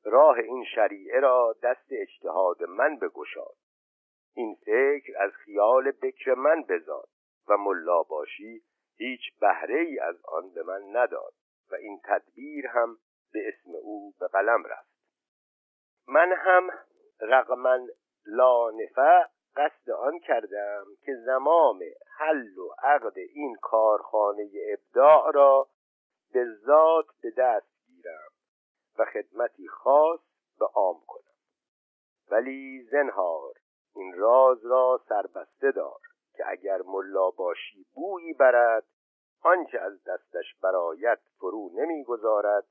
راه این شریعه را دست اجتهاد من بگشاد. این فکر از خیال بکر من بزاد و ملا باشی هیچ بهره ای از آن به من نداد و این تدبیر هم به اسم او به قلم رفت. من هم رقمن لا نفع قصد آن کردم که زمام حل و عقد این کارخانه ابداع را به ذات به دست گیرم و خدمتی خاص به عام کنم. ولی زنهار این راز را سربسته دار که اگر ملا باشی بویی برد آنچه از دستش برایت فرو نمی‌گذارد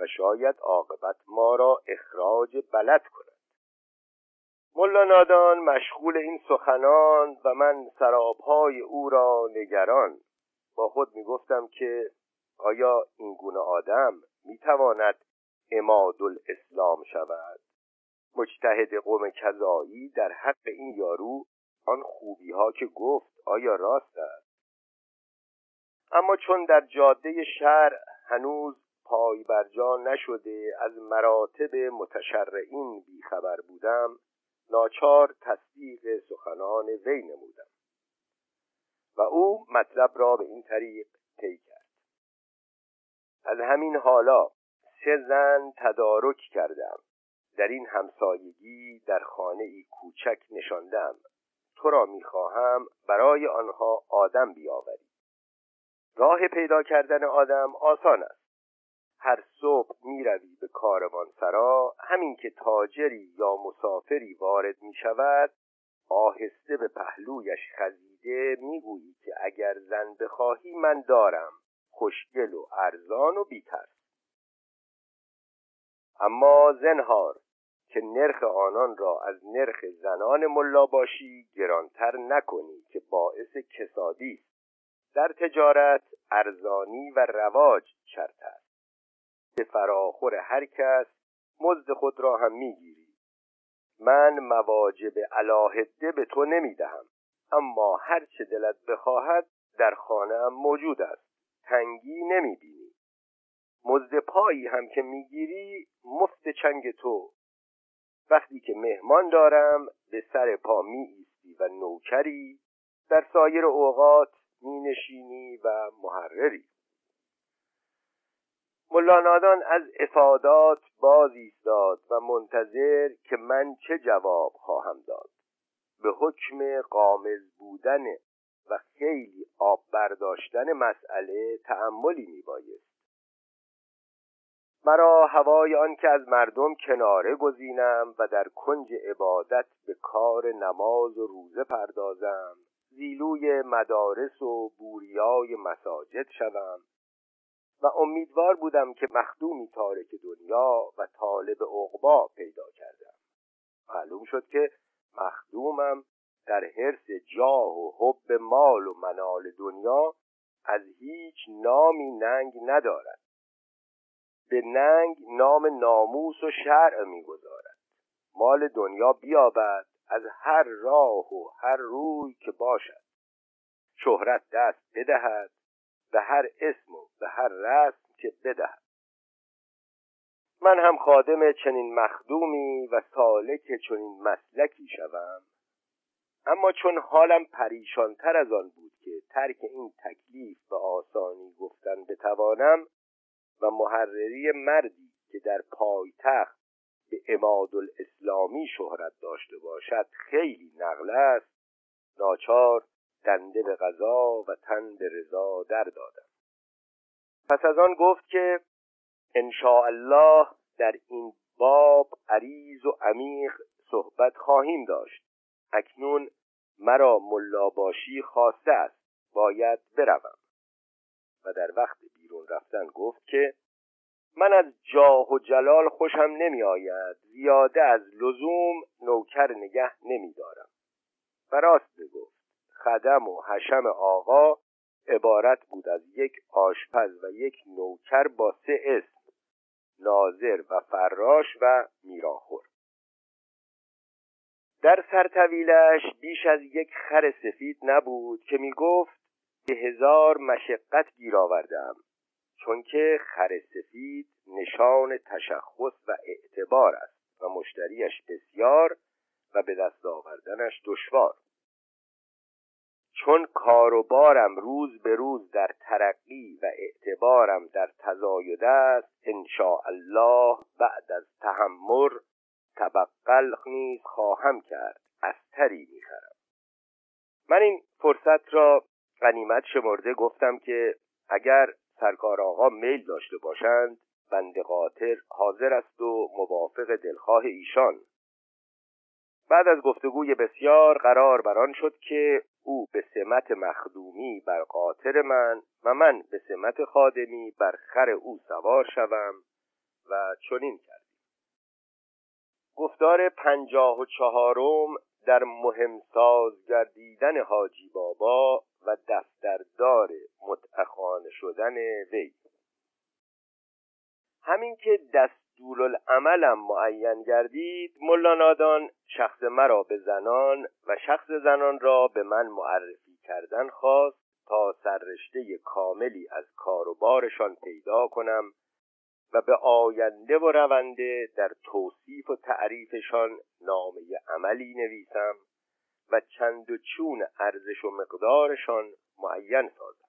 و شاید عاقبت ما را اخراج بلد کند. ملا نادان مشغول این سخنان و من سرابهای او را نگران. با خود می گفتم که آیا این گونه آدم می تواند اماد الاسلام شود؟ مجتهد قوم کذایی در حق این یارو آن خوبی ها که گفت آیا راست است؟ اما چون در جاده شهر هنوز پای برجا نشده از مراتب متشرعین بیخبر بودم ناچار تصدیق سخنان وی نمودم. و او مطلب را به این طریق طی کرد. از همین حالا سه زن تدارک کردم. در این همسایگی در خانه ای کوچک نشاندم. تو را می‌خواهم برای آنها آدم بیاوری. راه پیدا کردن آدم آسان است. هر صبح می‌روی به سرا همین که تاجری یا مسافری وارد می شود آهسته به پهلویش خزیده می‌گویی که اگر زن بخواهی من دارم خوشگل و ارزان و بیترس. اما زنهار که نرخ آنان را از نرخ زنان ملا باشی گرانتر نکنی که باعث کسادی است. در تجارت ارزانی و رواج شرط است. به فراخور هر کس مزد خود را هم می‌گیری. من مواجب علاهده به تو نمی‌دهم اما هر چه دلت بخواهد در خانه موجود است. تنگی نمی‌بینی. مزد پایی هم که می‌گیری مفت چنگ تو. وقتی که مهمان دارم به سر پا می ایستی و نوکری در سایر اوقات می نشینی و محرری. ملانادان از افادات باز ایستاد و منتظر که من چه جواب خواهم داد. به حکم قامز بودن و خیلی آب برداشتن مسئله تأملی میبایست. مرا هوای آن که از مردم کناره گزینم و در کنج عبادت به کار نماز و روزه پردازم زیلوی مدارس و بوریای مساجد شوم. و امیدوار بودم که مخدومی تارک دنیا و طالب عقبا پیدا کردم. معلوم شد که مخدومم در حرس جاه و حب مال و منال دنیا از هیچ نامی ننگ ندارد. به ننگ نام ناموس و شرع می‌گذارد. مال دنیا بیابد از هر راه و هر روی که باشد. شهرت دست بدهد به هر اسم و به هر رسم که بدهد. من هم خادم چنین مخدومی و سالک چنین مسلکی شوم اما چون حالم پریشانتر از آن بود که ترک این تکلیف به آسانی گفتن بتوانم و محرری مردی که در پایتخت به اماد الاسلامی شهرت داشته باشد خیلی نقل است ناچار دنده به غذا و تن به رضا در دادم. پس از آن گفت که الله در این باب عریض و عمیق صحبت خواهیم داشت. اکنون مرا ملاباشی خواسته است. باید بروم. و در وقت بیرون رفتن گفت که من از جاه و جلال خوشم نمی آید. زیاده از لزوم نوکر نگه نمی دارم. و راست گفت. خدم و حشم آقا عبارت بود از یک آشپز و یک نوکر با سه اسم ناظر و فراش و میراخور. در سرطویلش بیش از یک خر سفید نبود که می گفت به هزار مشقت گیر آوردم چون که خر سفید نشان تشخص و اعتبار است و مشتریش بسیار و به دست آوردنش دشوار. چون کار و بارم روز به روز در ترقی و اعتبارم در تزاید است ان الله بعد از تحمر تبقل نیز خواهم کرد استری می‌خرم. من این فرصت را غنیمت شمرده گفتم که اگر سرکار آقا میل داشته باشند بند قاطر حاضر است و موافق دلخواه ایشان. بعد از گفتگوی بسیار قرار بران شد که او به سمت مخدومی بر قاطر من و من به سمت خادمی بر خر او سوار شوم و چنین کردیم. گفتار پنجاه و چهارم در مهم گردیدن حاجی بابا و دفتردار متعخانه شدن وی. همین که دستورالعملم معین گردید ملا نادان شخص مرا به زنان و شخص زنان را به من معرفی کردن خواست تا سررشته کاملی از کار و بارشان پیدا کنم و به آینده و رونده در توصیف و تعریفشان نامه عملی نویسم و چند و چون ارزش و مقدارشان معین سازم.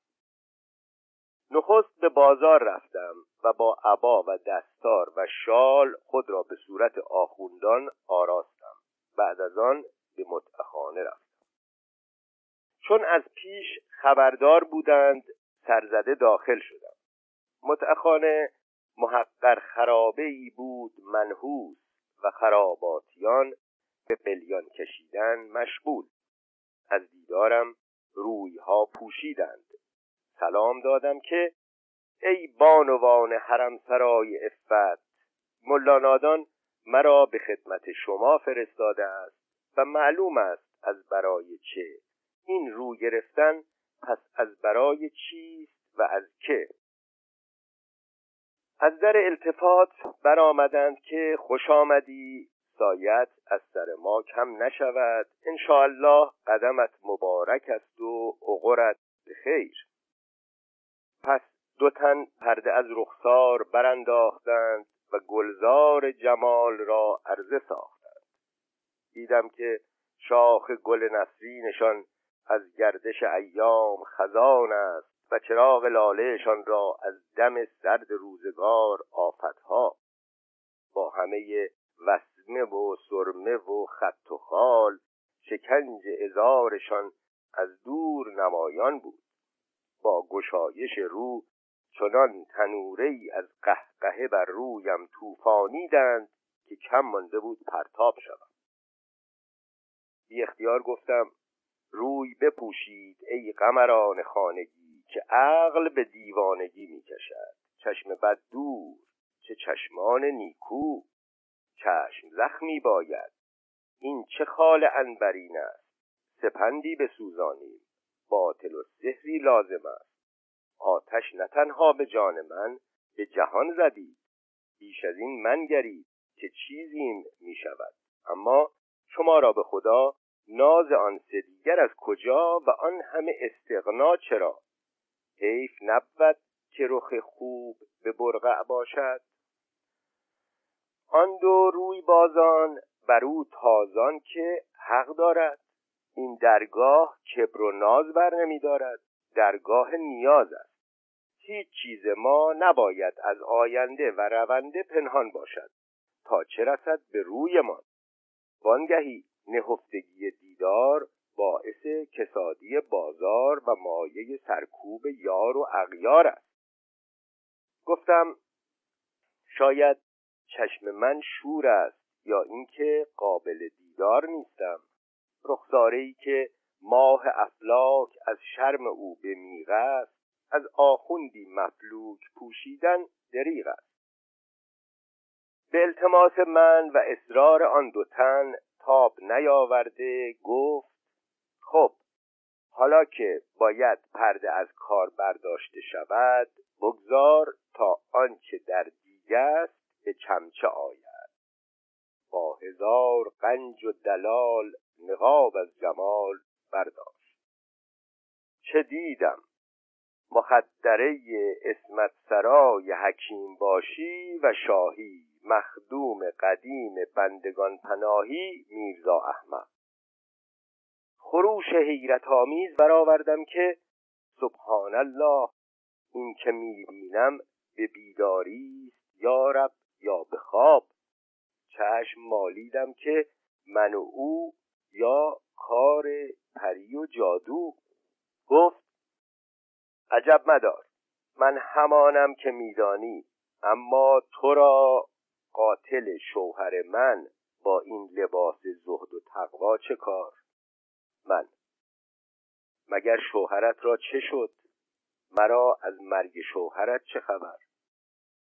نخست به بازار رفتم. با عبا و دستار و شال خود را به صورت آخوندان آراستم. بعد از آن به متعخانه رفتم. چون از پیش خبردار بودند سرزده داخل شدم. متعخانه محقر خرابه ای بود منحوس و خراباتیان به قلیان کشیدن مشغول. از دیدارم رویها پوشیدند. سلام دادم که ای بانوان حرم سرای افت ملانادان مرا به خدمت شما فرستاده است و معلوم است از برای چه. این رو گرفتن پس از برای چیست و از که؟ از در التفات برآمدند که خوش آمدی سایت از سر ما کم نشود. الله قدمت مبارک است و عقرت به خیر. پس دو تن پرده از رخسار برانداختند و گلزار جمال را عرضه ساختند. دیدم که شاخ گل نسرینشان از گردش ایام خزان است و چراغ لالهشان را از دم سرد روزگار آفتها. با همه وسمه و سرمه و خط و خال شکنج ازارشان از دور نمایان بود. با گشایش رو چنان تنوره ای از قهقهه بر رویم طوفانیدند که کم مانده بود پرتاب شوم. بی اختیار گفتم روی بپوشید ای قمران خانگی که عقل به دیوانگی می کشد. چشم بد دور چه چشمان نیکو. چشم زخمی باید. این چه خال انبرین است؟ سپندی بسوزانیم. باطل و سحری لازم است. آتش نه تنها به جان من به جهان زدید بیش از این منگرید که چیزیم می شود اما شما را به خدا ناز آن سه از کجا و آن همه استغنا چرا؟ حیف نبود که رخ خوب به برقع باشد. آن دو روی بازان بر او تازان که حق دارد. این درگاه کبر و ناز بر نمی دارد. درگاه نیاز است. هیچ چیز ما نباید از آینده و رونده پنهان باشد تا چه رسد به رویمان وانگهی نهفتگی دیدار باعث کسادی بازار و مایه سرکوب یار و اغیار است. گفتم شاید چشم من شور است یا اینکه قابل دیدار نیستم. رخساره که ماه افلاک از شرم او به میغ است از آخوندی مفلوک پوشیدن دریغ است. به التماس من و اصرار آن دو تن تاب نیاورده گفت خب حالا که باید پرده از کار برداشته شود بگذار تا آنچه در دیگه است به چمچه آید. با هزار قنج و دلال نقاب از جمال برداشت. چه دیدم؟ مخدره اسمت سرای حکیم باشی و شاهی مخدوم قدیم بندگان پناهی میرزا احمد. خروش حیرت آمیز برآوردم که سبحان الله این که می‌بینم به بیداری یا رب یا به خواب. چشم مالیدم که من و او یا کار پری و جادو. عجب مدار. من همانم که میدانی اما تو را قاتل شوهر من با این لباس زهد و تقوا چه کار؟ من. مگر شوهرت را چه شد؟ مرا از مرگ شوهرت چه خبر؟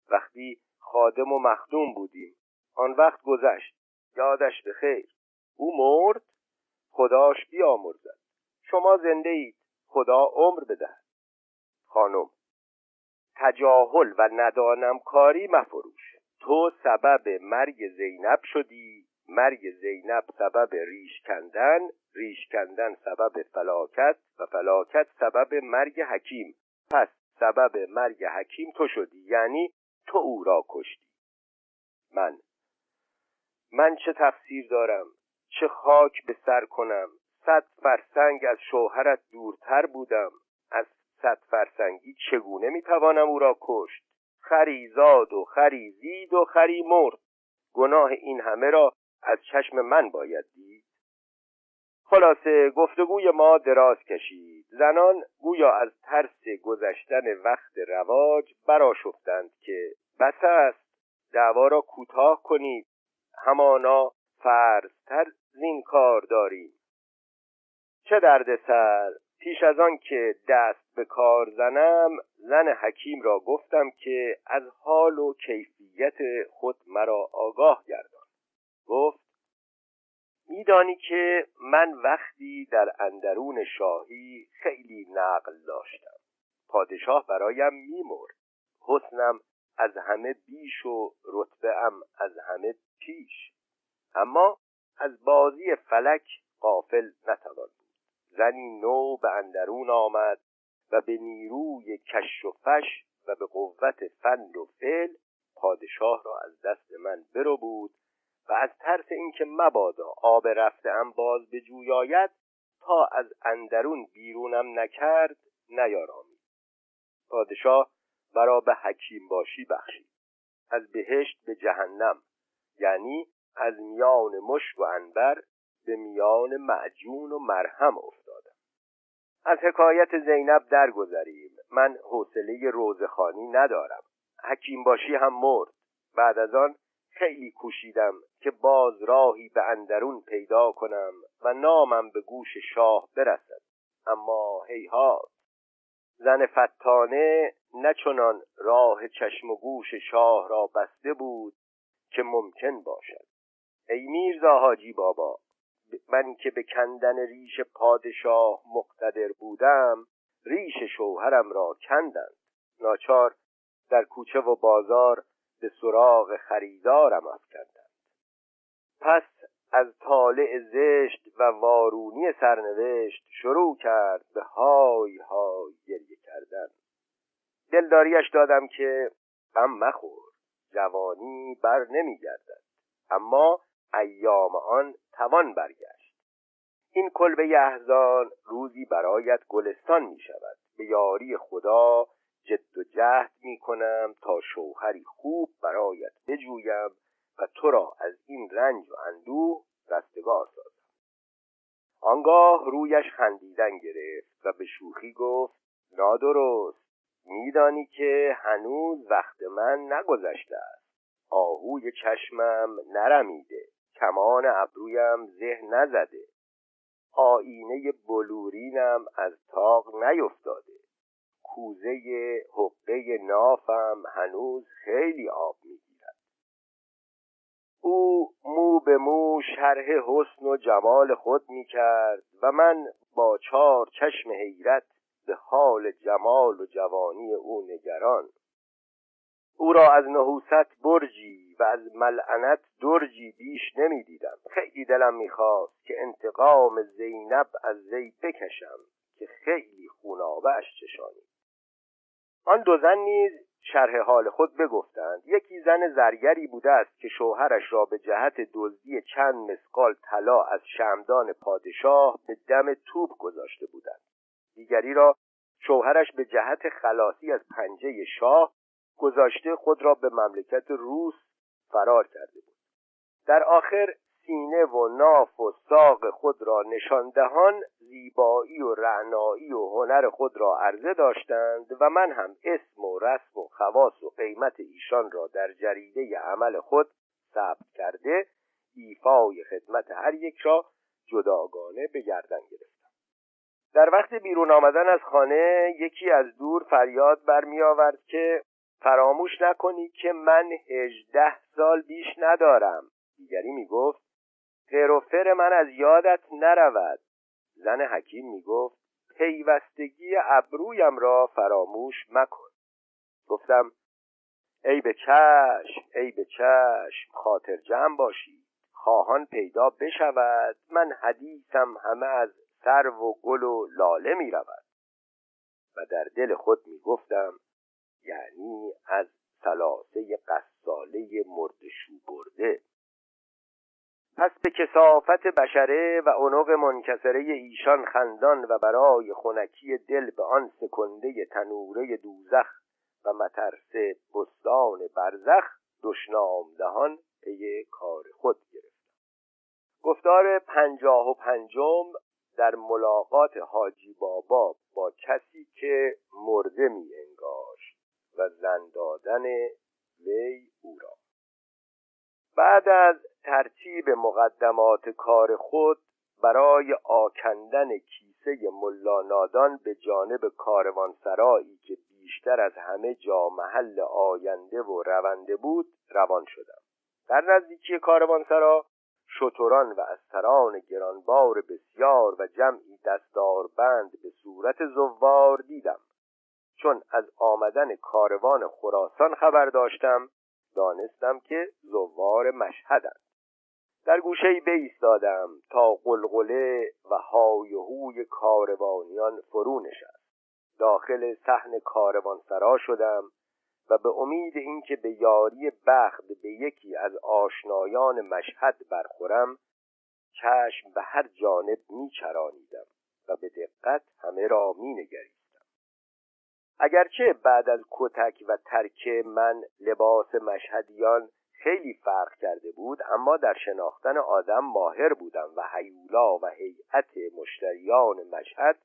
وقتی خادم و مخدوم بودیم آن وقت گذشت. یادش به خیر. او مرد خداش بیامرزد. شما زنده اید. خدا عمر بدهد. خانم. تجاهل و ندانم کاری مفروش. تو سبب مرگ زینب شدی مرگ زینب سبب ریش کندن ریش کندن سبب فلاکت و فلاکت سبب مرگ حکیم. پس سبب مرگ حکیم تو شدی یعنی تو او را کشتی. من. من چه تقصیر دارم؟ چه خاک به سر کنم؟ صد فرسنگ از شوهرت دورتر بودم. از صد فرسنگی چگونه می‌توانم او را کشت؟ خری زاد و خری زید و خری مرد. گناه این همه را از چشم من باید دید. خلاصه گفتگوی ما دراز کشید. زنان گویا از ترس گذشتن وقت رواج براشفتند که بس است دعوا را کوتاه کنید. همانا فرضتر زین کار داریم. چه درد سر پیش از آن که دست به کار زنم زن حکیم را گفتم که از حال و کیفیت خود مرا آگاه گردان. گفت میدانی که من وقتی در اندرون شاهی خیلی نقل داشتم. پادشاه برایم میمرد. حسنم از همه بیش و رتبه ام از همه پیش. اما از بازی فلک قافل نتوان زنی نو به اندرون آمد و به نیروی کش و فش و به قوت فند و فعل پادشاه را از دست من برو بود و از ترس اینکه مبادا آب رفته ام باز به جوی آید تا از اندرون بیرونم نکرد نیارامید پادشاه مرا به حکیم باشی بخشید. از بهشت به جهنم یعنی از میان مشک و انبر به میان معجون و مرهم افتادم از حکایت زینب درگذریم. من حوصله روزخانی ندارم. حکیم باشی هم مرد. بعد از آن خیلی کوشیدم که باز راهی به اندرون پیدا کنم و نامم به گوش شاه برسد. اما هیهات زن فتانه نچنان راه چشم و گوش شاه را بسته بود که ممکن باشد. ای میرزا حاجی بابا من که به کندن ریش پادشاه مقتدر بودم ریش شوهرم را کندند. ناچار در کوچه و بازار به سراغ خریدارم افکندند پس از طالع زشت و وارونی سرنوشت شروع کرد به های های گریه کردن. دلداریش دادم که غم مخور جوانی بر نمیگردد. اما ایام آن توان برگشت. این کلبه یهزان روزی برایت گلستان می شود. به یاری خدا جد و جهد می کنم تا شوهری خوب برایت بجویم و تو را از این رنج و اندوه رستگار سازم. آنگاه رویش خندیدن گرفت و به شوخی گفت نادرست میدانی که هنوز وقت من نگذشته است. آهوی چشمم نرمیده. کمان ابرویم زه نزده. آینه بلورینم از تاق نیفتاده. کوزه حقه نافم هنوز خیلی آب می‌گیرد. او مو به مو شرح حسن و جمال خود می‌کرد و من با چار چشم حیرت به حال جمال و جوانی او نگران او را از نحوست برجی و از ملعنت درجی بیش نمی‌دیدم. خیلی دلم می‌خواست که انتقام زینب از وی بکشم که خیلی خونابهش چشانی. آن دو زن نیز شرح حال خود بگفتند. یکی زن زرگری بوده است که شوهرش را به جهت دزدی چند مسقال طلا از شمدان پادشاه به دم توپ گذاشته بودند. دیگری را شوهرش به جهت خلاصی از پنجه شاه گذاشته خود را به مملکت روس فرار کرده بود. در آخر سینه و ناف و ساق خود را نشان دهان زیبایی و رعنایی و هنر خود را عرضه داشتند و من هم اسم و رسم و خواص و قیمت ایشان را در جریده عمل خود ثبت کرده ایفای خدمت هر یک را جداگانه به گردن گرفتم. در وقت بیرون آمدن از خانه یکی از دور فریاد برمی آورد که فراموش نکنی که من هجده سال بیش ندارم. دیگری می گفت فر من از یادت نرود. زن حکیم می گفت پیوستگی ابرویم را فراموش مکن. گفتم ای به چشم ای به چشم خاطر جمع باشی. خواهان پیدا بشود من حدیثم همه از سرو و گل و لاله می رود و در دل خود می گفتم یعنی از سلاسه قصاله مردشو برده. پس به کسافت بشره و عنق منکسره ایشان خندان و برای خونکی دل به آن سکنده تنوره دوزخ و مترس بستان برزخ دشنام دهان پی کار خود گرفتم گفتار پنجاه و پنجم در ملاقات حاجی بابا با کسی که مرده می و زن دادن وی او را. بعد از ترتیب مقدمات کار خود برای آکندن کیسه ملا نادان به جانب کاروانسرایی که بیشتر از همه جا محل آینده و رونده بود روان شدم. در نزدیکی کاروانسرا شتران و استران گرانبار بسیار و جمعی دستاربند به صورت زوار دیدم. چون از آمدن کاروان خراسان خبر داشتم دانستم که زوار مشهدند. در گوشه بایستادم تا قلقله و های هوی کاروانیان فرو نشست. داخل صحن کاروانسرا شدم و به امید اینکه به یاری بخت به یکی از آشنایان مشهد برخورم چشم به هر جانب میچرانیدم و به دقت همه را مینگریستم اگرچه بعد از کتک و ترک من لباس مشهدیان خیلی فرق کرده بود اما در شناختن آدم ماهر بودم و حیولا و هیئت مشتریان مشهد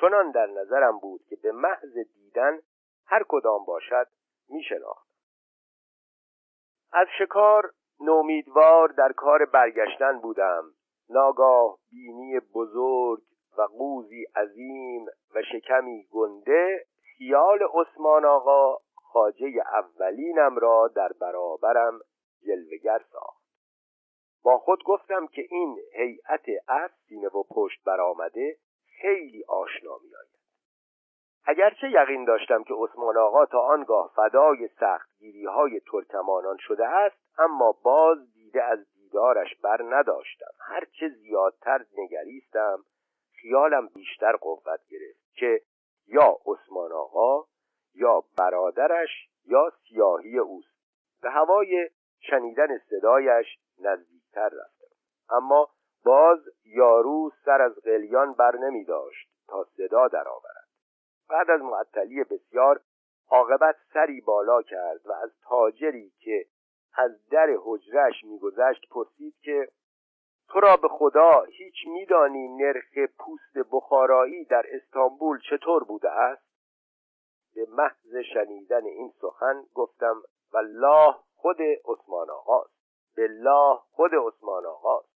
چنان در نظرم بود که به محض دیدن هر کدام باشد می از شکار نومیدوار در کار برگشتن بودم. ناگاه بینی بزرگ و قوزی عظیم و شکمی گنده خیال عثمان آقا خاجه اولینم را در برابرم جلوگر ساخت. با خود گفتم که این هیئت از سینه و پشت برآمده خیلی آشنا میآید. اگرچه یقین داشتم که عثمان آقا تا آنگاه فدای سختگیری های ترکمانان شده است اما باز دیده از دیدارش بر نداشتم. هرچه زیادتر نگریستم خیالم بیشتر قوت گرفت که یا عثمان آقا یا برادرش یا سیاهی اوست. به هوای شنیدن صدایش نزدیکتر رفتم اما باز یارو سر از قلیان بر نمی داشت تا صدا درآورد بعد از معطلی بسیار عاقبت سری بالا کرد و از تاجری که از در حجرش میگذشت پرسید که تو را به خدا هیچ میدانی نرخ پوست بخارایی در استانبول چطور بوده است؟ به محض شنیدن این سخن گفتم والله خود عثمان آقاست بالله خود عثمان آقاست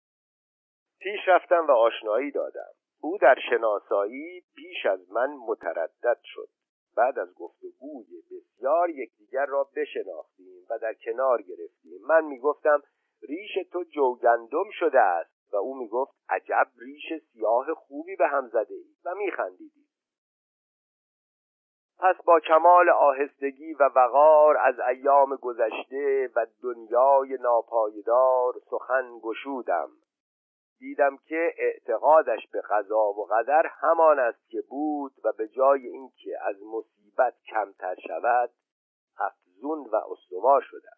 پیش رفتم و آشنایی دادم. او در شناسایی بیش از من متردد شد. بعد از گفتگوی بسیار یکدیگر را بشناختیم و در کنار گرفتیم. من می‌گفتم ریش تو جوگندم شده است. و او می‌گفت عجب ریش سیاه خوبی به هم زده ای و میخندیدیم پس با کمال آهستگی و وقار از ایام گذشته و دنیای ناپایدار سخن گشودم. دیدم که اعتقادش به قضا و قدر همان است که بود و به جای اینکه از مصیبت کمتر شود افزون و استوار شده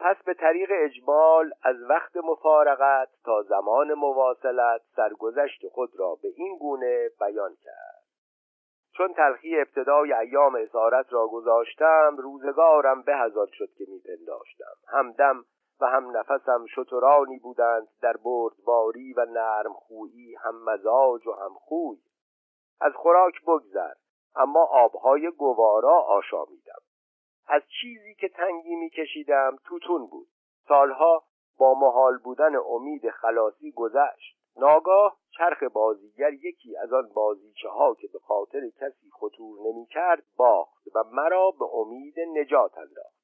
پس به طریق اجمال از وقت مفارقت تا زمان مواصلت سرگذشت خود را به این گونه بیان کرد. چون تلخی ابتدای ایام اسارت را گذاشتم روزگارم به هزار شد که میپنداشتم. همدم و هم نفسم شترانی بودند در بردباری و نرم خویی هم مزاج و هم خوی. از خوراک بگذر اما آبهای گوارا آشامیدم. از چیزی که تنگی میکشیدم توتون بود. سالها با محال بودن امید خلاصی گذشت. ناگاه چرخ بازیگر یکی از آن بازیچه ها که به خاطر کسی خطور نمی‌کرد باخت و مرا به امید نجات انداخت.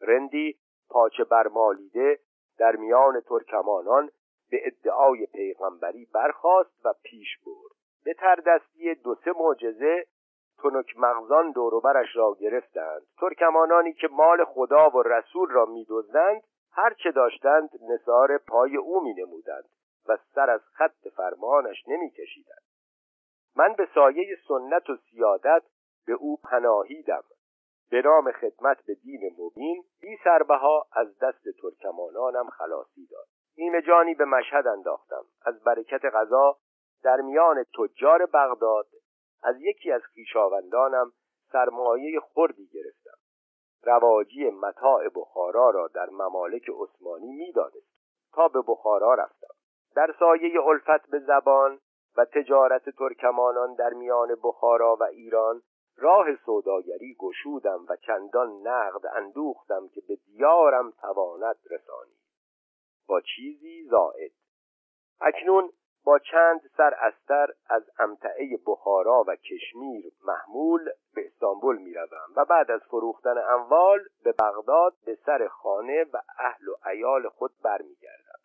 رندی پاچه برمالیده در میان ترکمانان به ادعای پیغمبری برخاست و پیش برد. به تردستی دو سه معجزه تنک مغزان دوروبرش را گرفتند. ترکمانانی که مال خدا و رسول را میدزدند هر چه داشتند نثار پای او می نمودند و سر از خط فرمانش نمی کشیدند. من به سایه سنت و سیادت به او پناهیدم. به نام خدمت به دین مبین بی سربها از دست ترکمانانم خلاصی داد. نیمه جانی به مشهد انداختم. از برکت غذا در میان تجار بغداد از یکی از خویشاوندانم سرمایه خردی گرفتم. رواجی متاع بخارا را در ممالک عثمانی می‌دانست تا به بخارا رفتم. در سایه الفت به زبان و تجارت ترکمانان در میان بخارا و ایران راه سوداگری گشودم و چندان نقد اندوختم که به دیارم تواند رسانی. با چیزی زائد. اکنون با چند سر استر از امتعه بخارا و کشمیر محمول به استانبول می و بعد از فروختن اموال به بغداد به سر خانه و اهل و ایال خود برمیگردم.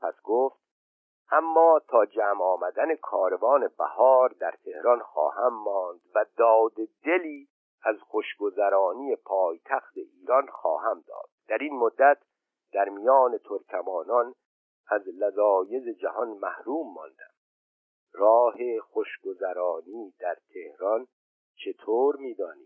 پس گفت اما تا جمع آمدن کاروان بهار در تهران خواهم ماند و داد دلی از خوشگذرانی پایتخت ایران خواهم داد. در این مدت در میان ترکمانان از لذایز جهان محروم ماندم. راه خوشگذرانی در تهران چطور میدانی؟